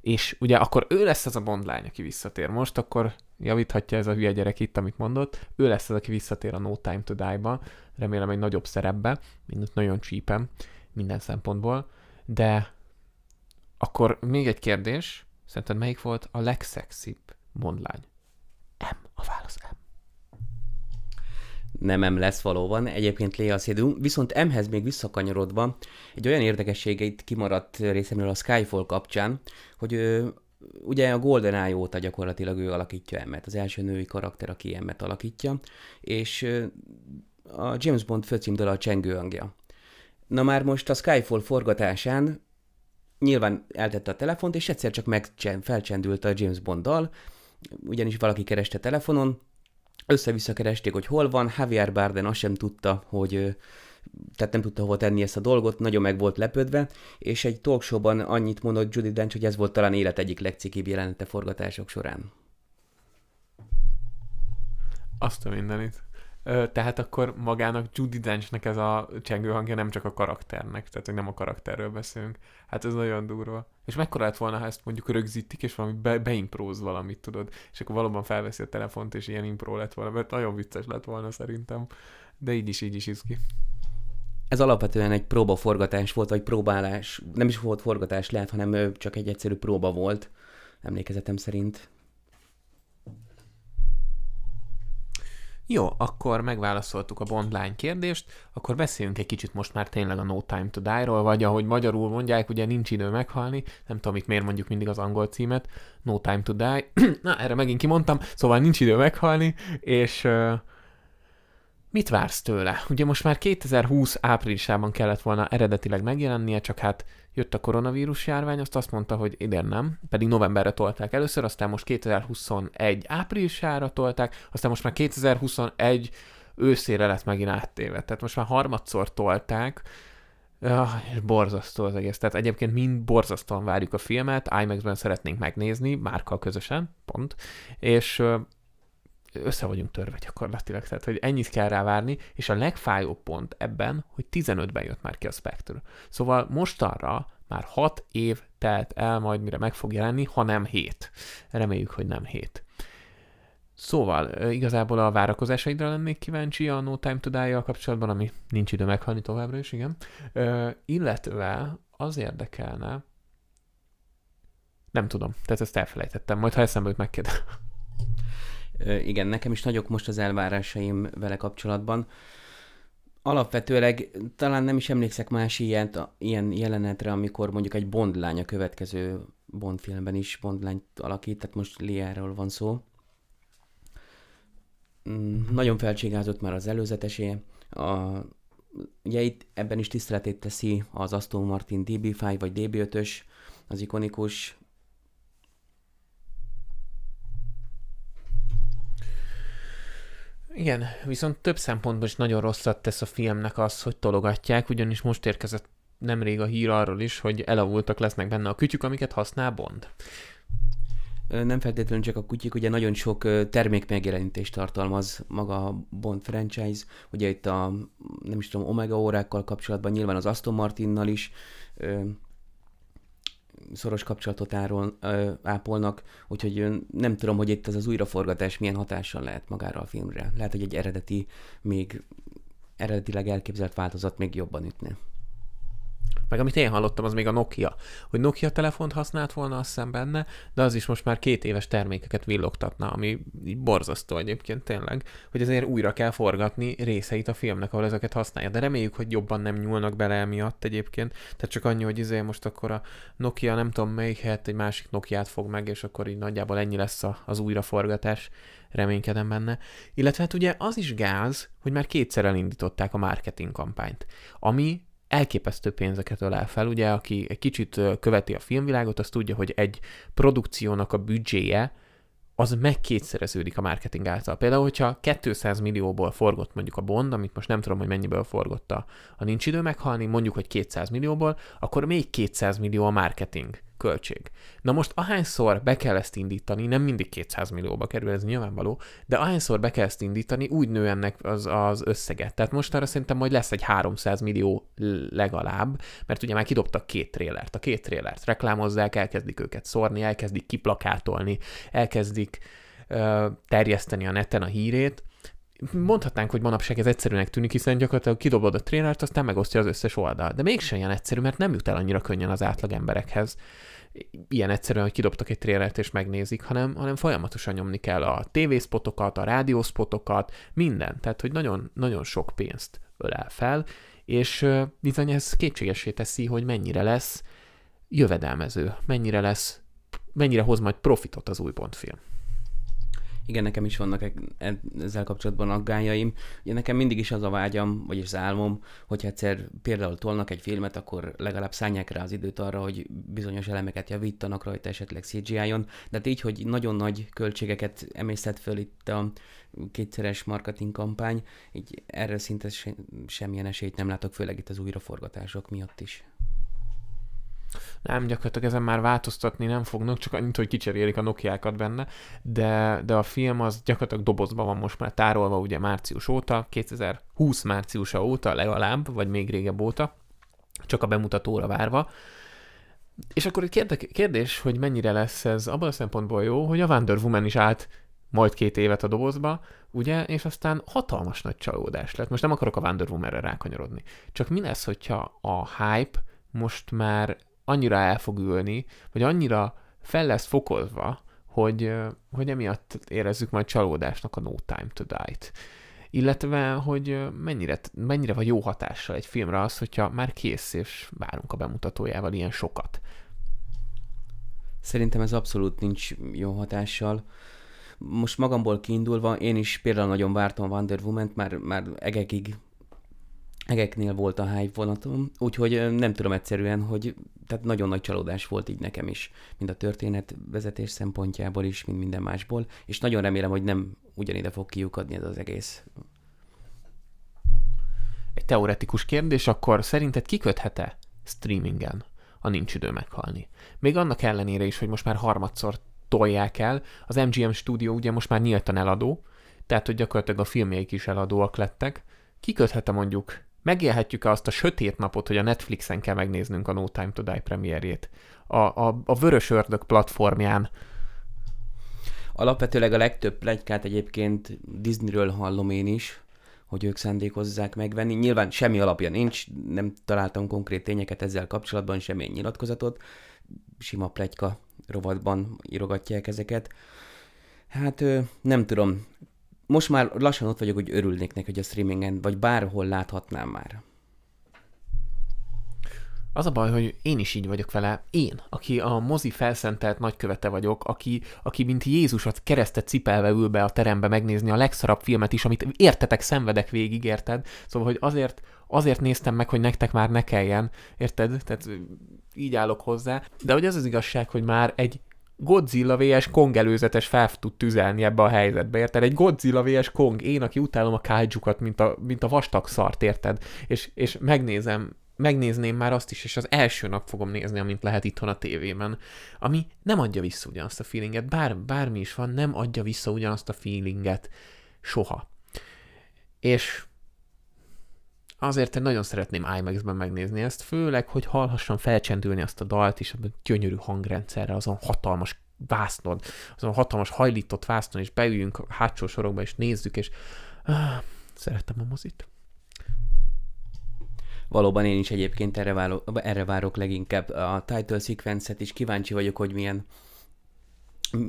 és ugye akkor ő lesz az a Bond lány, aki visszatér. Most akkor javíthatja ez a hülye gyerek itt, amit mondott. Ő lesz az, aki visszatér a No Time to Die-ba, remélem egy nagyobb szerepbe, mindent nagyon csípem minden szempontból, de akkor még egy kérdés, szerinted melyik volt a legszexibb mondlány? M, a válasz M. Nem M lesz valóban, egyébként Léa Szédú, viszont M-hez még visszakanyarodva egy olyan érdekességeit kimaradt részemről a Skyfall kapcsán, hogy ugye a GoldenEye óta gyakorlatilag ő alakítja emmet, az első női karakter, aki emmet alakítja, és a James Bond főcímdől a csengő hangja. Na már most a Skyfall forgatásán nyilván eltette a telefont, és egyszer csak meg felcsendült a James Bond dal, ugyanis valaki kereste telefonon, össze-vissza keresték, hogy hol van, Javier Barden azt sem tudta, hogy tehát nem tudta hova tenni ezt a dolgot, nagyon meg volt lepődve, és egy talkshowban annyit mondott Judy Dench, hogy ez volt talán élet egyik legcikibb jelenete forgatások során. Azt a mindenit. Tehát akkor magának Judy Denchnek ez a csengő hangja nem csak a karakternek, tehát hogy nem a karakterről beszélünk. Hát ez nagyon durva. És mekkora lett volna, ha ezt mondjuk rögzítik, és valami be, beimpróz valamit, tudod, és akkor valóban felveszi a telefont, és ilyen impró lett volna, mert nagyon vicces lett volna szerintem. De így is, így is ki. Ez alapvetően egy próbaforgatás volt, vagy próbálás, nem is volt forgatás lehet, hanem csak egy egyszerű próba volt, emlékezetem szerint. Jó, akkor megválaszoltuk a Bond kérdést, akkor beszéljünk egy kicsit most már tényleg a No Time to Die-ról, vagy ahogy magyarul mondják, ugye nincs idő meghalni, nem tudom, itt miért mondjuk mindig az angol címet, No Time to Die, (clears throat) na erre megint kimondtam, szóval nincs idő meghalni, és uh, Mit vársz tőle? Ugye most már 2020 áprilisában kellett volna eredetileg megjelennie, csak hát jött a koronavírus járvány, azt azt mondta, hogy idén nem, pedig novemberre tolták először, aztán most 2021 áprilisára tolták, aztán most már 2021 őszére lett megint áttéve. Tehát most már harmadszor tolták, és borzasztó az egész. Tehát egyébként mind borzasztóan várjuk a filmet, IMAX-ben szeretnénk megnézni, márkkal közösen, pont, és össze vagyunk törve gyakorlatilag, tehát hogy ennyit kell rá várni, és a legfájóbb pont ebben, hogy 15-ben jött már ki a Spectre. Szóval mostanra már 6 év telt el majd, mire meg fog jelenni, ha nem 7. Reméljük, hogy nem 7. Szóval igazából a várakozásaidra lennék kíváncsi a No Time to die kapcsolatban, ami nincs idő meghalni továbbra is, igen. Ö, illetve az érdekelne, nem tudom, tehát ezt elfelejtettem, majd ha eszembe jut megkérdezem. Igen, nekem is nagyok most az elvárásaim vele kapcsolatban. Alapvetőleg talán nem is emlékszek más ilyen, ilyen jelenetre, amikor mondjuk egy Bond lány a következő Bond filmben is Bond lányt alakít, tehát most Liáról van szó. Mm, nagyon felcsigázott már az előzetesé. A, ugye itt ebben is tiszteletét teszi az Aston Martin DB5 vagy DB5-ös, az ikonikus Igen, viszont több szempontból is nagyon rosszat tesz a filmnek az, hogy tologatják, ugyanis most érkezett nemrég a hír arról is, hogy elavultak lesznek benne a kütyük, amiket használ Bond. Nem feltétlenül csak a kutyik, ugye nagyon sok termék megjelenítést tartalmaz maga a Bond franchise, ugye itt a, nem is tudom, Omega órákkal kapcsolatban, nyilván az Aston Martinnal is szoros kapcsolatot áról, ö, ápolnak, úgyhogy nem tudom, hogy itt ez az újraforgatás milyen hatással lehet magára a filmre. Lehet, hogy egy eredeti, még eredetileg elképzelt változat még jobban ütne. Meg amit én hallottam, az még a Nokia, hogy Nokia telefont használt volna azt hiszem benne, de az is most már két éves termékeket villogtatna, ami borzasztó egyébként tényleg, hogy azért újra kell forgatni részeit a filmnek, ahol ezeket használja. De reméljük, hogy jobban nem nyúlnak bele emiatt egyébként. Tehát csak annyi, hogy izé most akkor a Nokia nem tudom melyik helyett egy másik Nokiát fog meg, és akkor így nagyjából ennyi lesz a, az újraforgatás reménykedem benne. Illetve hát ugye az is gáz, hogy már kétszer elindították a marketing kampányt, ami elképesztő pénzeket ölel fel. Ugye, aki egy kicsit követi a filmvilágot, az tudja, hogy egy produkciónak a büdzséje az megkétszereződik a marketing által. Például, hogyha 200 millióból forgott mondjuk a Bond, amit most nem tudom, hogy mennyiből forgotta a Nincs idő meghalni, mondjuk, hogy 200 millióból, akkor még 200 millió a marketing költség. Na most ahányszor be kell ezt indítani, nem mindig 200 millióba kerül, ez nyilvánvaló, de ahányszor be kell ezt indítani, úgy nő ennek az, az összeget. Tehát most arra szerintem majd lesz egy 300 millió legalább, mert ugye már kidobtak két trélert. A két trélert reklámozzák, elkezdik őket szórni, elkezdik kiplakátolni, elkezdik uh, terjeszteni a neten a hírét, mondhatnánk, hogy manapság ez egyszerűnek tűnik, hiszen gyakorlatilag kidobod a trénert, aztán megosztja az összes oldal. De mégsem ilyen egyszerű, mert nem jut el annyira könnyen az átlag emberekhez. Ilyen egyszerűen, hogy kidobtak egy trélert és megnézik, hanem, hanem folyamatosan nyomni kell a tévészpotokat, a rádiószpotokat, minden. Tehát, hogy nagyon, nagyon sok pénzt ölel fel, és bizony ez kétségesé teszi, hogy mennyire lesz jövedelmező, mennyire lesz, mennyire hoz majd profitot az új Bond film. Igen, nekem is vannak e- e- ezzel kapcsolatban aggájaim. Ugye nekem mindig is az a vágyam, vagyis az álmom, hogy egyszer például tolnak egy filmet, akkor legalább szállják rá az időt arra, hogy bizonyos elemeket javítanak rajta, esetleg CGI-on. De hát így, hogy nagyon nagy költségeket emésztett föl itt a kétszeres marketing kampány, így erre szinte se, semmilyen esélyt nem látok, főleg itt az újraforgatások miatt is. Nem, gyakorlatilag ezen már változtatni nem fognak, csak annyit, hogy kicserélik a Nokiákat benne, de, de a film az gyakorlatilag dobozban van most már tárolva ugye március óta, 2020 márciusa óta legalább, vagy még régebb óta, csak a bemutatóra várva. És akkor egy kérdés, hogy mennyire lesz ez abban a szempontból jó, hogy a Wonder Woman is állt majd két évet a dobozba, ugye, és aztán hatalmas nagy csalódás lett. Most nem akarok a Wonder Woman-re rákanyarodni. Csak mi lesz, hogyha a hype most már annyira el fog ülni, vagy annyira fel lesz fokozva, hogy, hogy emiatt érezzük majd csalódásnak a No Time to Die-t. Illetve, hogy mennyire, mennyire van jó hatással egy filmre az, hogyha már kész, és várunk a bemutatójával ilyen sokat. Szerintem ez abszolút nincs jó hatással. Most magamból kiindulva, én is például nagyon vártam Wonder Woman-t, már, már egekig egeknél volt a hype vonatom, úgyhogy nem tudom egyszerűen, hogy tehát nagyon nagy csalódás volt így nekem is, mind a történet vezetés szempontjából is, mind minden másból, és nagyon remélem, hogy nem ugyanide fog kiukadni ez az egész. Egy teoretikus kérdés, akkor szerinted kiköthet-e streamingen a nincs idő meghalni? Még annak ellenére is, hogy most már harmadszor tolják el, az MGM stúdió ugye most már nyíltan eladó, tehát hogy gyakorlatilag a filmjeik is eladóak lettek, kiköthet-e mondjuk megélhetjük-e azt a sötét napot, hogy a Netflixen kell megnéznünk a No Time to Die premierjét? A, a, a Vörös Ördög platformján. Alapvetőleg a legtöbb plegykát egyébként Disneyről hallom én is, hogy ők szándékozzák megvenni. Nyilván semmi alapja nincs, nem találtam konkrét tényeket ezzel kapcsolatban, semmilyen nyilatkozatot. Sima plegyka rovatban írogatják ezeket. Hát nem tudom, most már lassan ott vagyok, hogy örülnék neki, hogy a streamingen, vagy bárhol láthatnám már. Az a baj, hogy én is így vagyok vele. Én, aki a mozi felszentelt nagykövete vagyok, aki, aki mint Jézusat keresztet cipelve ül be a terembe megnézni a legszarabb filmet is, amit értetek, szenvedek végig, érted? Szóval, hogy azért, azért néztem meg, hogy nektek már ne kelljen, érted? Tehát így állok hozzá. De hogy az az igazság, hogy már egy Godzilla vs. Kong előzetes fel tud tüzelni ebbe a helyzetbe, érted? Egy Godzilla vs. Kong, én, aki utálom a kaijukat, mint a, mint a vastag szart, érted? És, és megnézem, megnézném már azt is, és az első nap fogom nézni, amint lehet itthon a tévében, ami nem adja vissza ugyanazt a feelinget, bár, bármi is van, nem adja vissza ugyanazt a feelinget soha. És azért én nagyon szeretném IMAX-ben megnézni ezt, főleg, hogy hallhassam felcsendülni azt a dalt is, a gyönyörű hangrendszerre, azon hatalmas vásznon, azon hatalmas hajlított vásznon, és beüljünk a hátsó sorokba, és nézzük, és ah, szeretem a mozit. Valóban én is egyébként erre, várok, erre várok leginkább a title sequence-et is. Kíváncsi vagyok, hogy milyen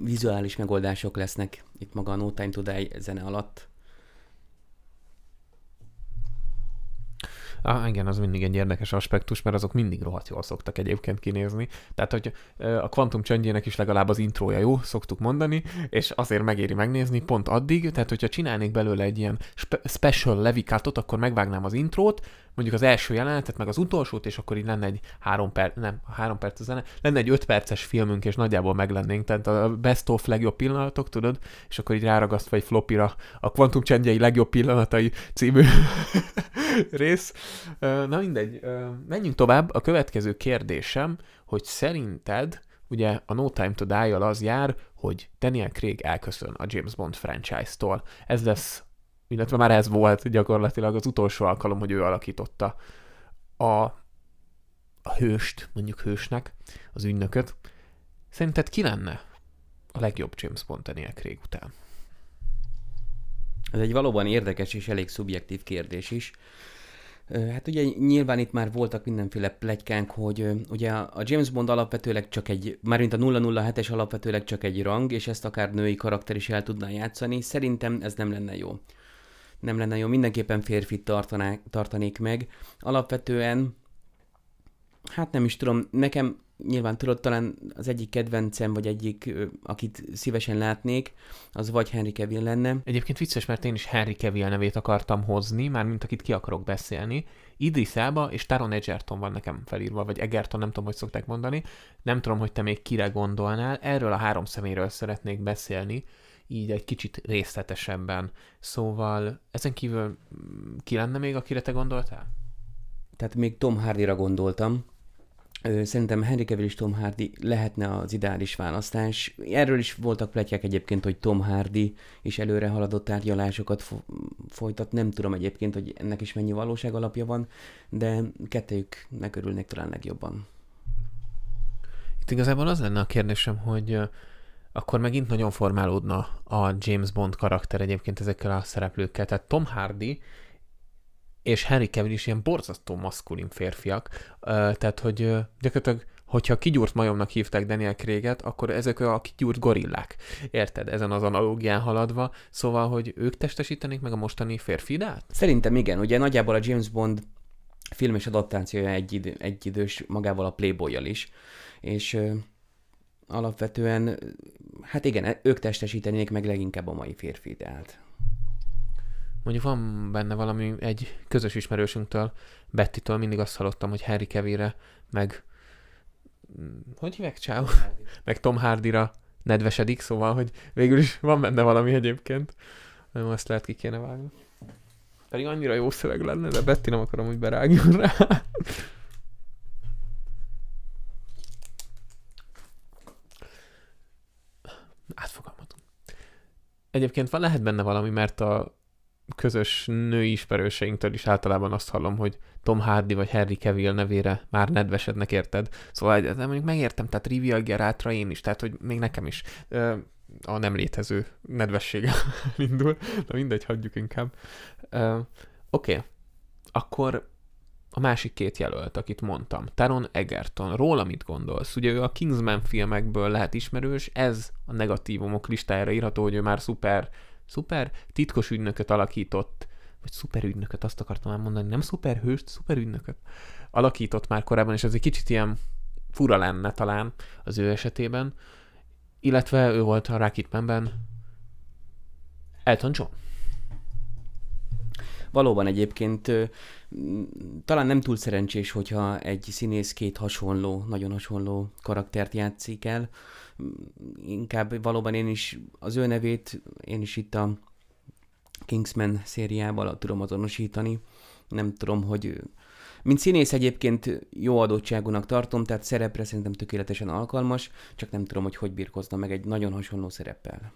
vizuális megoldások lesznek itt maga a No Time to Die zene alatt. Ah, igen, az mindig egy érdekes aspektus, mert azok mindig rohadt jól szoktak egyébként kinézni. Tehát, hogy a Quantum csöndjének is legalább az intrója jó, szoktuk mondani, és azért megéri megnézni pont addig, tehát hogyha csinálnék belőle egy ilyen spe- special levikátot, akkor megvágnám az intrót, mondjuk az első jelenetet, meg az utolsót, és akkor így lenne egy három perc, nem, három perc a zene, lenne egy öt perces filmünk, és nagyjából meglennénk, tehát a best of legjobb pillanatok, tudod, és akkor így ráragasztva egy flopira a Quantum csendjei legjobb pillanatai című (laughs) rész. Na mindegy, menjünk tovább. A következő kérdésem, hogy szerinted ugye a No Time to die az jár, hogy Daniel Craig elköszön a James Bond franchise-tól. Ez lesz, illetve már ez volt gyakorlatilag az utolsó alkalom, hogy ő alakította a, a hőst, mondjuk hősnek, az ügynököt. Szerinted ki lenne a legjobb James Bond Daniel Craig után? Ez egy valóban érdekes és elég szubjektív kérdés is. Hát ugye nyilván itt már voltak mindenféle plegykánk, hogy ugye a James Bond alapvetőleg csak egy, mármint a 007-es alapvetőleg csak egy rang, és ezt akár női karakter is el tudná játszani. Szerintem ez nem lenne jó. Nem lenne jó, mindenképpen férfit tartanák, tartanék meg. Alapvetően, hát nem is tudom, nekem nyilván tudod, talán az egyik kedvencem, vagy egyik, akit szívesen látnék, az vagy Henry Cavill lenne. Egyébként vicces, mert én is Henry Cavill nevét akartam hozni, már mint akit ki akarok beszélni. Idris Elba és Taron Egerton van nekem felírva, vagy Egerton, nem tudom, hogy szokták mondani. Nem tudom, hogy te még kire gondolnál. Erről a három szeméről szeretnék beszélni, így egy kicsit részletesebben. Szóval ezen kívül mm, ki lenne még, akire te gondoltál? Tehát még Tom Hardy-ra gondoltam, Szerintem Henry Cavill és Tom Hardy lehetne az ideális választás. Erről is voltak pletykák egyébként, hogy Tom Hardy is előre haladott tárgyalásokat fo- folytat. Nem tudom egyébként, hogy ennek is mennyi valóság alapja van, de kettőjüknek örülnek talán legjobban. Itt igazából az lenne a kérdésem, hogy akkor megint nagyon formálódna a James Bond karakter egyébként ezekkel a szereplőkkel. Tehát Tom Hardy és Henry Cavill is ilyen borzasztó maszkulin férfiak, tehát hogy gyakorlatilag hogyha kigyúrt majomnak hívták Daniel Craig-et, akkor ezek a kigyúrt gorillák. Érted? Ezen az analógián haladva. Szóval, hogy ők testesítenék meg a mostani férfidát? Szerintem igen. Ugye nagyjából a James Bond filmes adaptációja egy, idő, egy idős magával a playboy is. És alapvetően, hát igen, ők testesítenék meg leginkább a mai férfidát. Mondjuk van benne valami, egy közös ismerősünktől, Bettitől mindig azt hallottam, hogy Harry Kevére, meg mm, hogy hívják Csáó? meg Tom Hardyra nedvesedik, szóval, hogy végül is van benne valami egyébként. Nem azt lehet ki kéne vágni. Pedig annyira jó szöveg lenne, de Betty nem akarom, hogy berágjon rá. Egyébként van, lehet benne valami, mert a közös női ismerőseinktől is általában azt hallom, hogy Tom Hardy vagy Harry Cavill nevére már nedvesednek, érted? Szóval de mondjuk megértem, tehát Rivial Gerátra én is, tehát hogy még nekem is a nem létező nedvessége (laughs) indul. Na mindegy, hagyjuk inkább. Oké, okay. akkor a másik két jelölt, akit mondtam, Taron Egerton, róla mit gondolsz? Ugye ő a Kingsman filmekből lehet ismerős, ez a negatívumok listájára írható, hogy ő már szuper szuper titkos ügynököt alakított, vagy szuper ügynököt, azt akartam már mondani, nem szuper hőst, szuper ügynököt alakított már korábban, és ez egy kicsit ilyen fura lenne talán az ő esetében. Illetve ő volt a Rocketmanben Elton John. Valóban egyébként talán nem túl szerencsés, hogyha egy színész két hasonló, nagyon hasonló karaktert játszik el inkább valóban én is az ő nevét, én is itt a Kingsman szériával tudom azonosítani. Nem tudom, hogy mint színész egyébként jó adottságúnak tartom, tehát szerepre szerintem tökéletesen alkalmas, csak nem tudom, hogy hogy birkozna meg egy nagyon hasonló szereppel.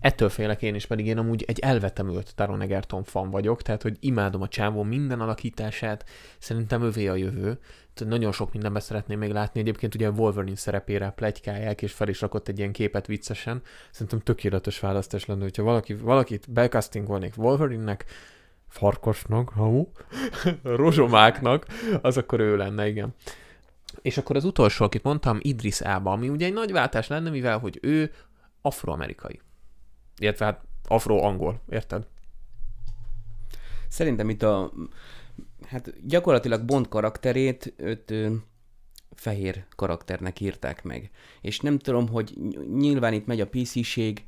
Ettől félek én is, pedig én amúgy egy elvetemült Taron Egerton fan vagyok, tehát hogy imádom a csávó minden alakítását, szerintem övé a jövő. Tehát nagyon sok mindenben szeretném még látni. Egyébként ugye Wolverine szerepére plegykálják, és fel is rakott egy ilyen képet viccesen. Szerintem tökéletes választás lenne, hogyha valaki, valakit becastingolnék Wolverine-nek, farkasnak, ha (laughs) rozsomáknak, az akkor ő lenne, igen. És akkor az utolsó, akit mondtam, Idris Elba, ami ugye egy nagy váltás lenne, mivel hogy ő afroamerikai illetve hát afro-angol, érted? Szerintem itt a, hát gyakorlatilag Bond karakterét őt ö, fehér karakternek írták meg. És nem tudom, hogy nyilván itt megy a PC-ség,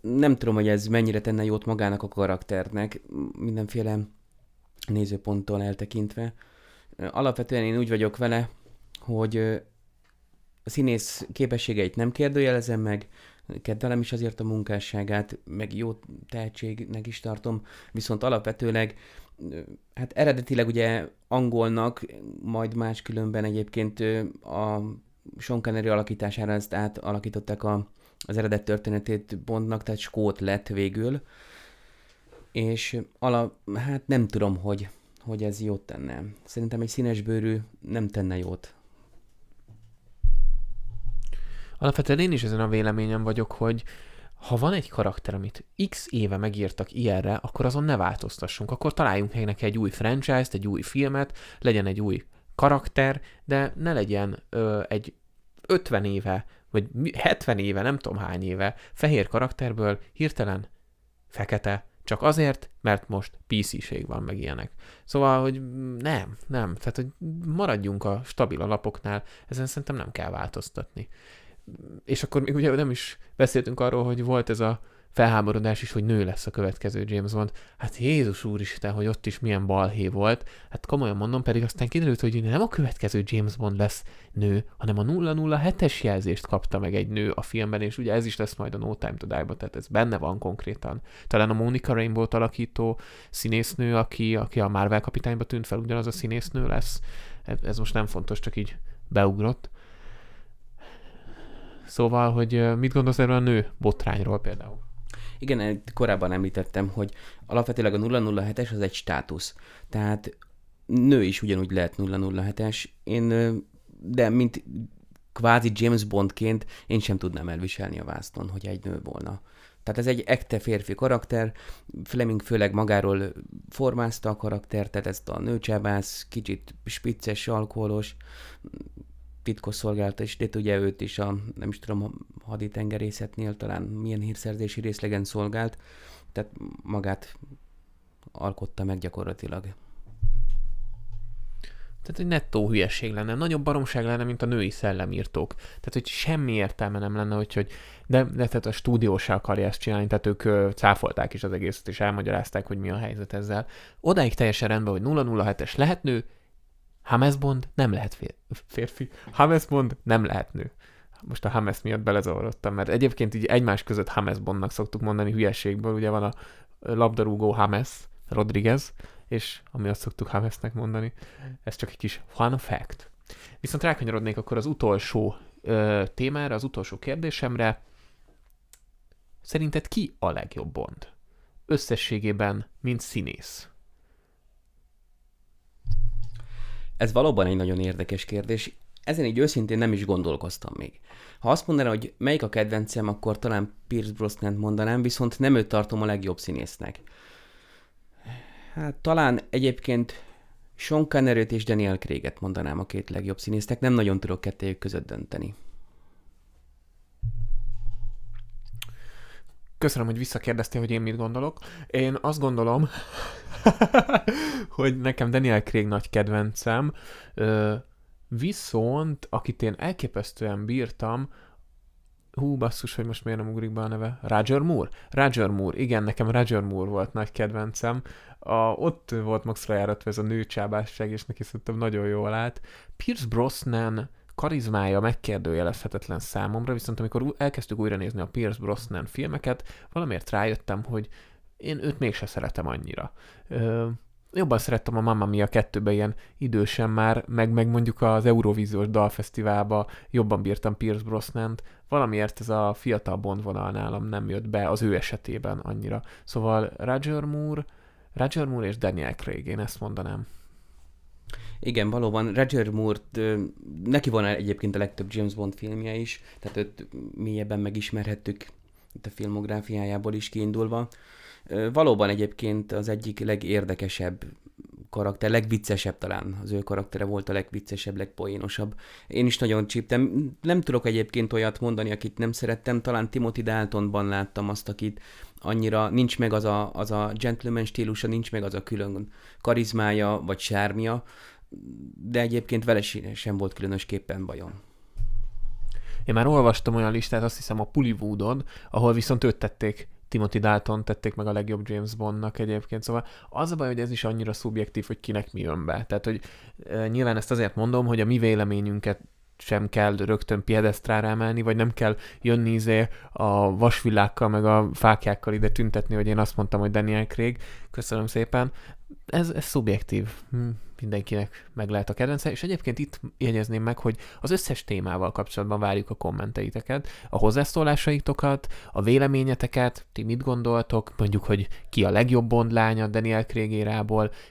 nem tudom, hogy ez mennyire tenne jót magának a karakternek, mindenféle nézőponttól eltekintve. Alapvetően én úgy vagyok vele, hogy a színész képességeit nem kérdőjelezem meg, kedvelem is azért a munkásságát, meg jó tehetségnek is tartom, viszont alapvetőleg hát eredetileg ugye angolnak, majd máskülönben egyébként a Sean Connery alakítására ezt átalakították a, az eredet történetét Bondnak, tehát skót lett végül. És ala, hát nem tudom, hogy, hogy ez jót tenne. Szerintem egy színesbőrű nem tenne jót. Alapvetően én is ezen a véleményem vagyok, hogy ha van egy karakter, amit x éve megírtak ilyenre, akkor azon ne változtassunk. Akkor találjunk meg neki egy új franchise-t, egy új filmet, legyen egy új karakter, de ne legyen ö, egy 50 éve, vagy 70 éve, nem tudom hány éve fehér karakterből hirtelen fekete, csak azért, mert most PC-ség van, meg ilyenek. Szóval, hogy nem, nem. Tehát, hogy maradjunk a stabil alapoknál, ezen szerintem nem kell változtatni és akkor még ugye nem is beszéltünk arról, hogy volt ez a felháborodás is, hogy nő lesz a következő James Bond. Hát Jézus úristen, hogy ott is milyen balhé volt. Hát komolyan mondom, pedig aztán kiderült, hogy nem a következő James Bond lesz nő, hanem a 007-es jelzést kapta meg egy nő a filmben, és ugye ez is lesz majd a No Time to Die-ba, tehát ez benne van konkrétan. Talán a Monica Rainbow-t alakító színésznő, aki, aki a Marvel kapitányba tűnt fel, ugyanaz a színésznő lesz. Ez, most nem fontos, csak így beugrott. Szóval, hogy mit gondolsz erről a nő botrányról például? Igen, korábban említettem, hogy alapvetőleg a 007-es az egy státusz. Tehát nő is ugyanúgy lehet 007-es. Én, de mint kvázi James Bondként én sem tudnám elviselni a vászton, hogy egy nő volna. Tehát ez egy ekte férfi karakter, Fleming főleg magáról formázta a karakter, tehát ezt a nőcsábász, kicsit spicces, alkoholos, titkosszolgálata is, de ugye őt is a, nem is tudom, a haditengerészetnél talán milyen hírszerzési részlegen szolgált, tehát magát alkotta meg gyakorlatilag. Tehát egy nettó hülyeség lenne, nagyobb baromság lenne, mint a női szellemírtók. Tehát, hogy semmi értelme nem lenne, hogy, hogy de, de tehát a stúdió se akarja ezt csinálni, tehát ők ö, cáfolták is az egészet, és elmagyarázták, hogy mi a helyzet ezzel. Odáig teljesen rendben, hogy 007-es lehet nő, Hames Bond nem lehet fér- férfi. Hames Bond nem lehet nő. Most a Hames miatt belezavarodtam, mert egyébként így egymás között Hames Bondnak szoktuk mondani hülyeségből. Ugye van a labdarúgó Hames Rodriguez, és ami azt szoktuk Hamesnek mondani. Ez csak egy kis fun fact. Viszont rákanyarodnék akkor az utolsó ö, témára, az utolsó kérdésemre. Szerinted ki a legjobb Bond? Összességében, mint színész. Ez valóban egy nagyon érdekes kérdés. Ezen így őszintén nem is gondolkoztam még. Ha azt mondanám, hogy melyik a kedvencem, akkor talán Pierce brosnan mondanám, viszont nem őt tartom a legjobb színésznek. Hát talán egyébként Sean connery és Daniel Craig-et mondanám a két legjobb színésznek, nem nagyon tudok kettőjük között dönteni. Köszönöm, hogy visszakérdeztél, hogy én mit gondolok. Én azt gondolom, (laughs) hogy nekem Daniel Craig nagy kedvencem, viszont akit én elképesztően bírtam, hú, basszus, hogy most miért nem ugrik be a neve, Roger Moore? Roger Moore, igen, nekem Roger Moore volt nagy kedvencem. A, ott volt maxra járatva ez a nőcsábásság, és neki szerintem nagyon jól állt. Pierce Brosnan karizmája megkérdőjelezhetetlen számomra, viszont amikor elkezdtük újra nézni a Pierce Brosnan filmeket, valamiért rájöttem, hogy én őt mégse szeretem annyira. Ö, jobban szerettem a Mamma Mia 2 ilyen idősen már, meg, meg mondjuk az Eurovíziós Dalfesztiválba jobban bírtam Pierce Brosnant. Valamiért ez a fiatal Bond vonal nálam nem jött be az ő esetében annyira. Szóval Roger Moore, Roger Moore és Daniel Craig, én ezt mondanám. Igen, valóban Roger Moore, neki van egyébként a legtöbb James Bond filmje is, tehát őt mélyebben megismerhettük itt a filmográfiájából is kiindulva. Valóban egyébként az egyik legérdekesebb karakter, legviccesebb talán. Az ő karaktere volt a legviccesebb, legpoénosabb. Én is nagyon csíptem. Nem tudok egyébként olyat mondani, akit nem szerettem. Talán Timothy Daltonban láttam azt, akit annyira nincs meg az a, az a gentleman stílusa, nincs meg az a külön karizmája vagy sármia, de egyébként vele sem volt különösképpen bajom. Én már olvastam olyan listát, azt hiszem a Pullywoodon, ahol viszont őt tették Timothy Dalton tették meg a legjobb James Bondnak egyébként, szóval az a baj, hogy ez is annyira szubjektív, hogy kinek mi jön be. Tehát, hogy e, nyilván ezt azért mondom, hogy a mi véleményünket sem kell rögtön piedesztrára emelni, vagy nem kell jönni izé a vasvillákkal, meg a fákjákkal ide tüntetni, hogy én azt mondtam, hogy Daniel Craig. Köszönöm szépen. Ez, ez szubjektív. Hm, mindenkinek meg lehet a kedvence, és egyébként itt jegyezném meg, hogy az összes témával kapcsolatban várjuk a kommenteiteket, a hozzászólásaitokat, a véleményeteket, ti mit gondoltok, mondjuk, hogy ki a legjobb Bond lánya Daniel Craig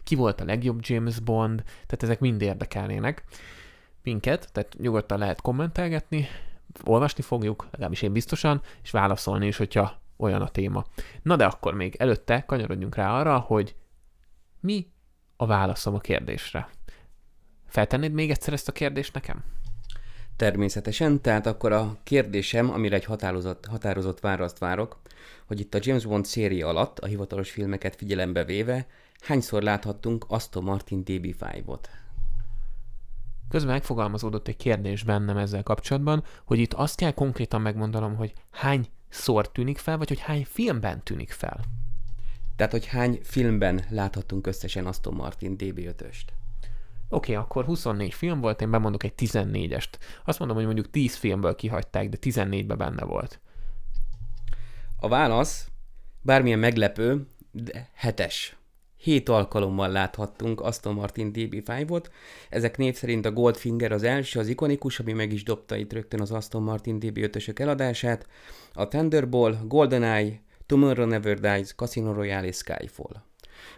ki volt a legjobb James Bond, tehát ezek mind érdekelnének minket, tehát nyugodtan lehet kommentelgetni, olvasni fogjuk, legalábbis én biztosan, és válaszolni is, hogyha olyan a téma. Na de akkor még előtte kanyarodjunk rá arra, hogy mi a válaszom a kérdésre. Feltennéd még egyszer ezt a kérdést nekem? Természetesen, tehát akkor a kérdésem, amire egy határozott, határozott választ várok, hogy itt a James Bond széria alatt, a hivatalos filmeket figyelembe véve, hányszor láthattunk Aston Martin DB5-ot? Közben megfogalmazódott egy kérdés bennem ezzel kapcsolatban, hogy itt azt kell konkrétan megmondanom, hogy hány szor tűnik fel, vagy hogy hány filmben tűnik fel. Tehát, hogy hány filmben láthattunk összesen Aston Martin DB5-öst? Oké, okay, akkor 24 film volt, én bemondok egy 14-est. Azt mondom, hogy mondjuk 10 filmből kihagyták, de 14-ben benne volt. A válasz, bármilyen meglepő, de hetes. Hét alkalommal láthattunk Aston Martin DB5-ot. Ezek név szerint a Goldfinger az első, az ikonikus, ami meg is dobta itt rögtön az Aston Martin DB5-ösök eladását. A Thunderball, GoldenEye, Tomorrow Never Dies, Casino Royale és Skyfall.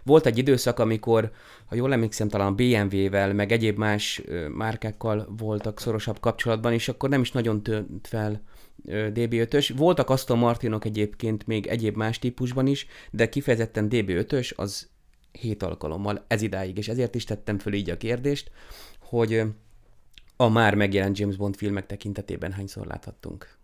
Volt egy időszak, amikor, ha jól emlékszem, talán BMW-vel, meg egyéb más márkákkal voltak szorosabb kapcsolatban, és akkor nem is nagyon tűnt fel DB5-ös. Voltak Aston Martinok egyébként még egyéb más típusban is, de kifejezetten DB5-ös az hét alkalommal ez idáig, és ezért is tettem föl így a kérdést, hogy a már megjelent James Bond filmek tekintetében hányszor láthattunk.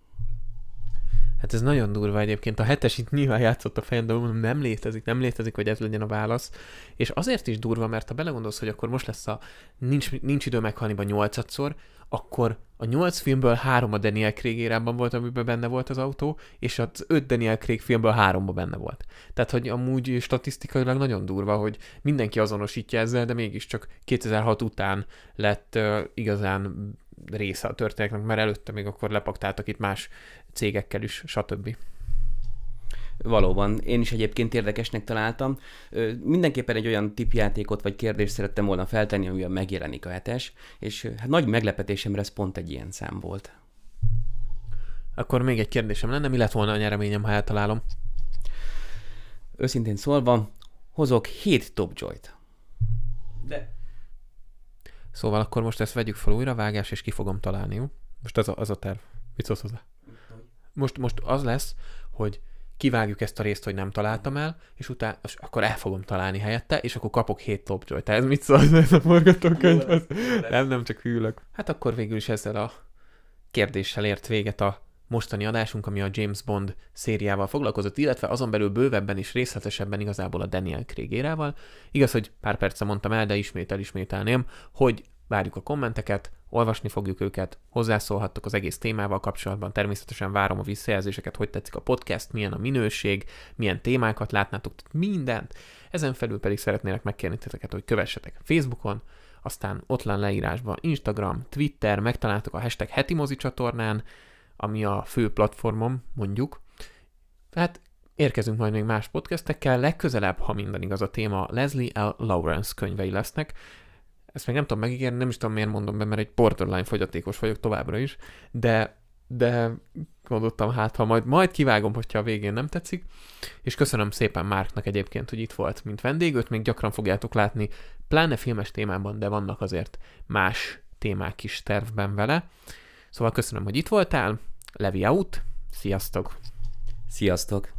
Hát ez nagyon durva egyébként. A hetes itt nyilván játszott a fejem, de mondom, nem létezik, nem létezik, hogy ez legyen a válasz. És azért is durva, mert ha belegondolsz, hogy akkor most lesz a nincs, nincs idő meghalni a nyolcadszor, akkor a nyolc filmből három a Daniel Craig érában volt, amiben benne volt az autó, és az öt Daniel Craig filmből háromba benne volt. Tehát, hogy amúgy statisztikailag nagyon durva, hogy mindenki azonosítja ezzel, de mégiscsak 2006 után lett uh, igazán része a történetnek, mert előtte még akkor lepaktáltak itt más cégekkel is, stb. Valóban, én is egyébként érdekesnek találtam. Mindenképpen egy olyan tipjátékot vagy kérdést szerettem volna feltenni, amivel megjelenik a hetes, és hát nagy meglepetésemre ez pont egy ilyen szám volt. Akkor még egy kérdésem lenne, mi lett volna a nyereményem, ha eltalálom? Őszintén szólva, hozok 7 Top Joy-t. De... Szóval akkor most ezt vegyük fel újra, vágás, és ki fogom találni, jó? Most az a, az a terv. Mit szólsz hozzá? Most, most az lesz, hogy kivágjuk ezt a részt, hogy nem találtam el, és utána és akkor el fogom találni helyette, és akkor kapok 7 top joy. Tehát ez mit szól ez a forgatókönyv? Nem, nem, csak hűlök. Hát akkor végül is ezzel a kérdéssel ért véget a mostani adásunk, ami a James Bond szériával foglalkozott, illetve azon belül bővebben és részletesebben igazából a Daniel Craig érával. Igaz, hogy pár perce mondtam el, de ismét elismételném, hogy várjuk a kommenteket, olvasni fogjuk őket, hozzászólhattok az egész témával kapcsolatban, természetesen várom a visszajelzéseket, hogy tetszik a podcast, milyen a minőség, milyen témákat látnátok, mindent. Ezen felül pedig szeretnélek megkérni titeket, hogy kövessetek Facebookon, aztán ott van leírásban Instagram, Twitter, megtaláltok a hashtag heti mozi csatornán, ami a fő platformom, mondjuk. Tehát érkezünk majd még más podcastekkel, legközelebb, ha minden igaz a téma, Leslie L. Lawrence könyvei lesznek, ezt még nem tudom megígérni, nem is tudom miért mondom be, mert egy borderline fogyatékos vagyok továbbra is, de, de gondoltam, hát ha majd, majd kivágom, hogyha a végén nem tetszik. És köszönöm szépen Márknak egyébként, hogy itt volt, mint vendég, őt még gyakran fogjátok látni, pláne filmes témában, de vannak azért más témák is tervben vele. Szóval köszönöm, hogy itt voltál, Levi out, sziasztok! Sziasztok!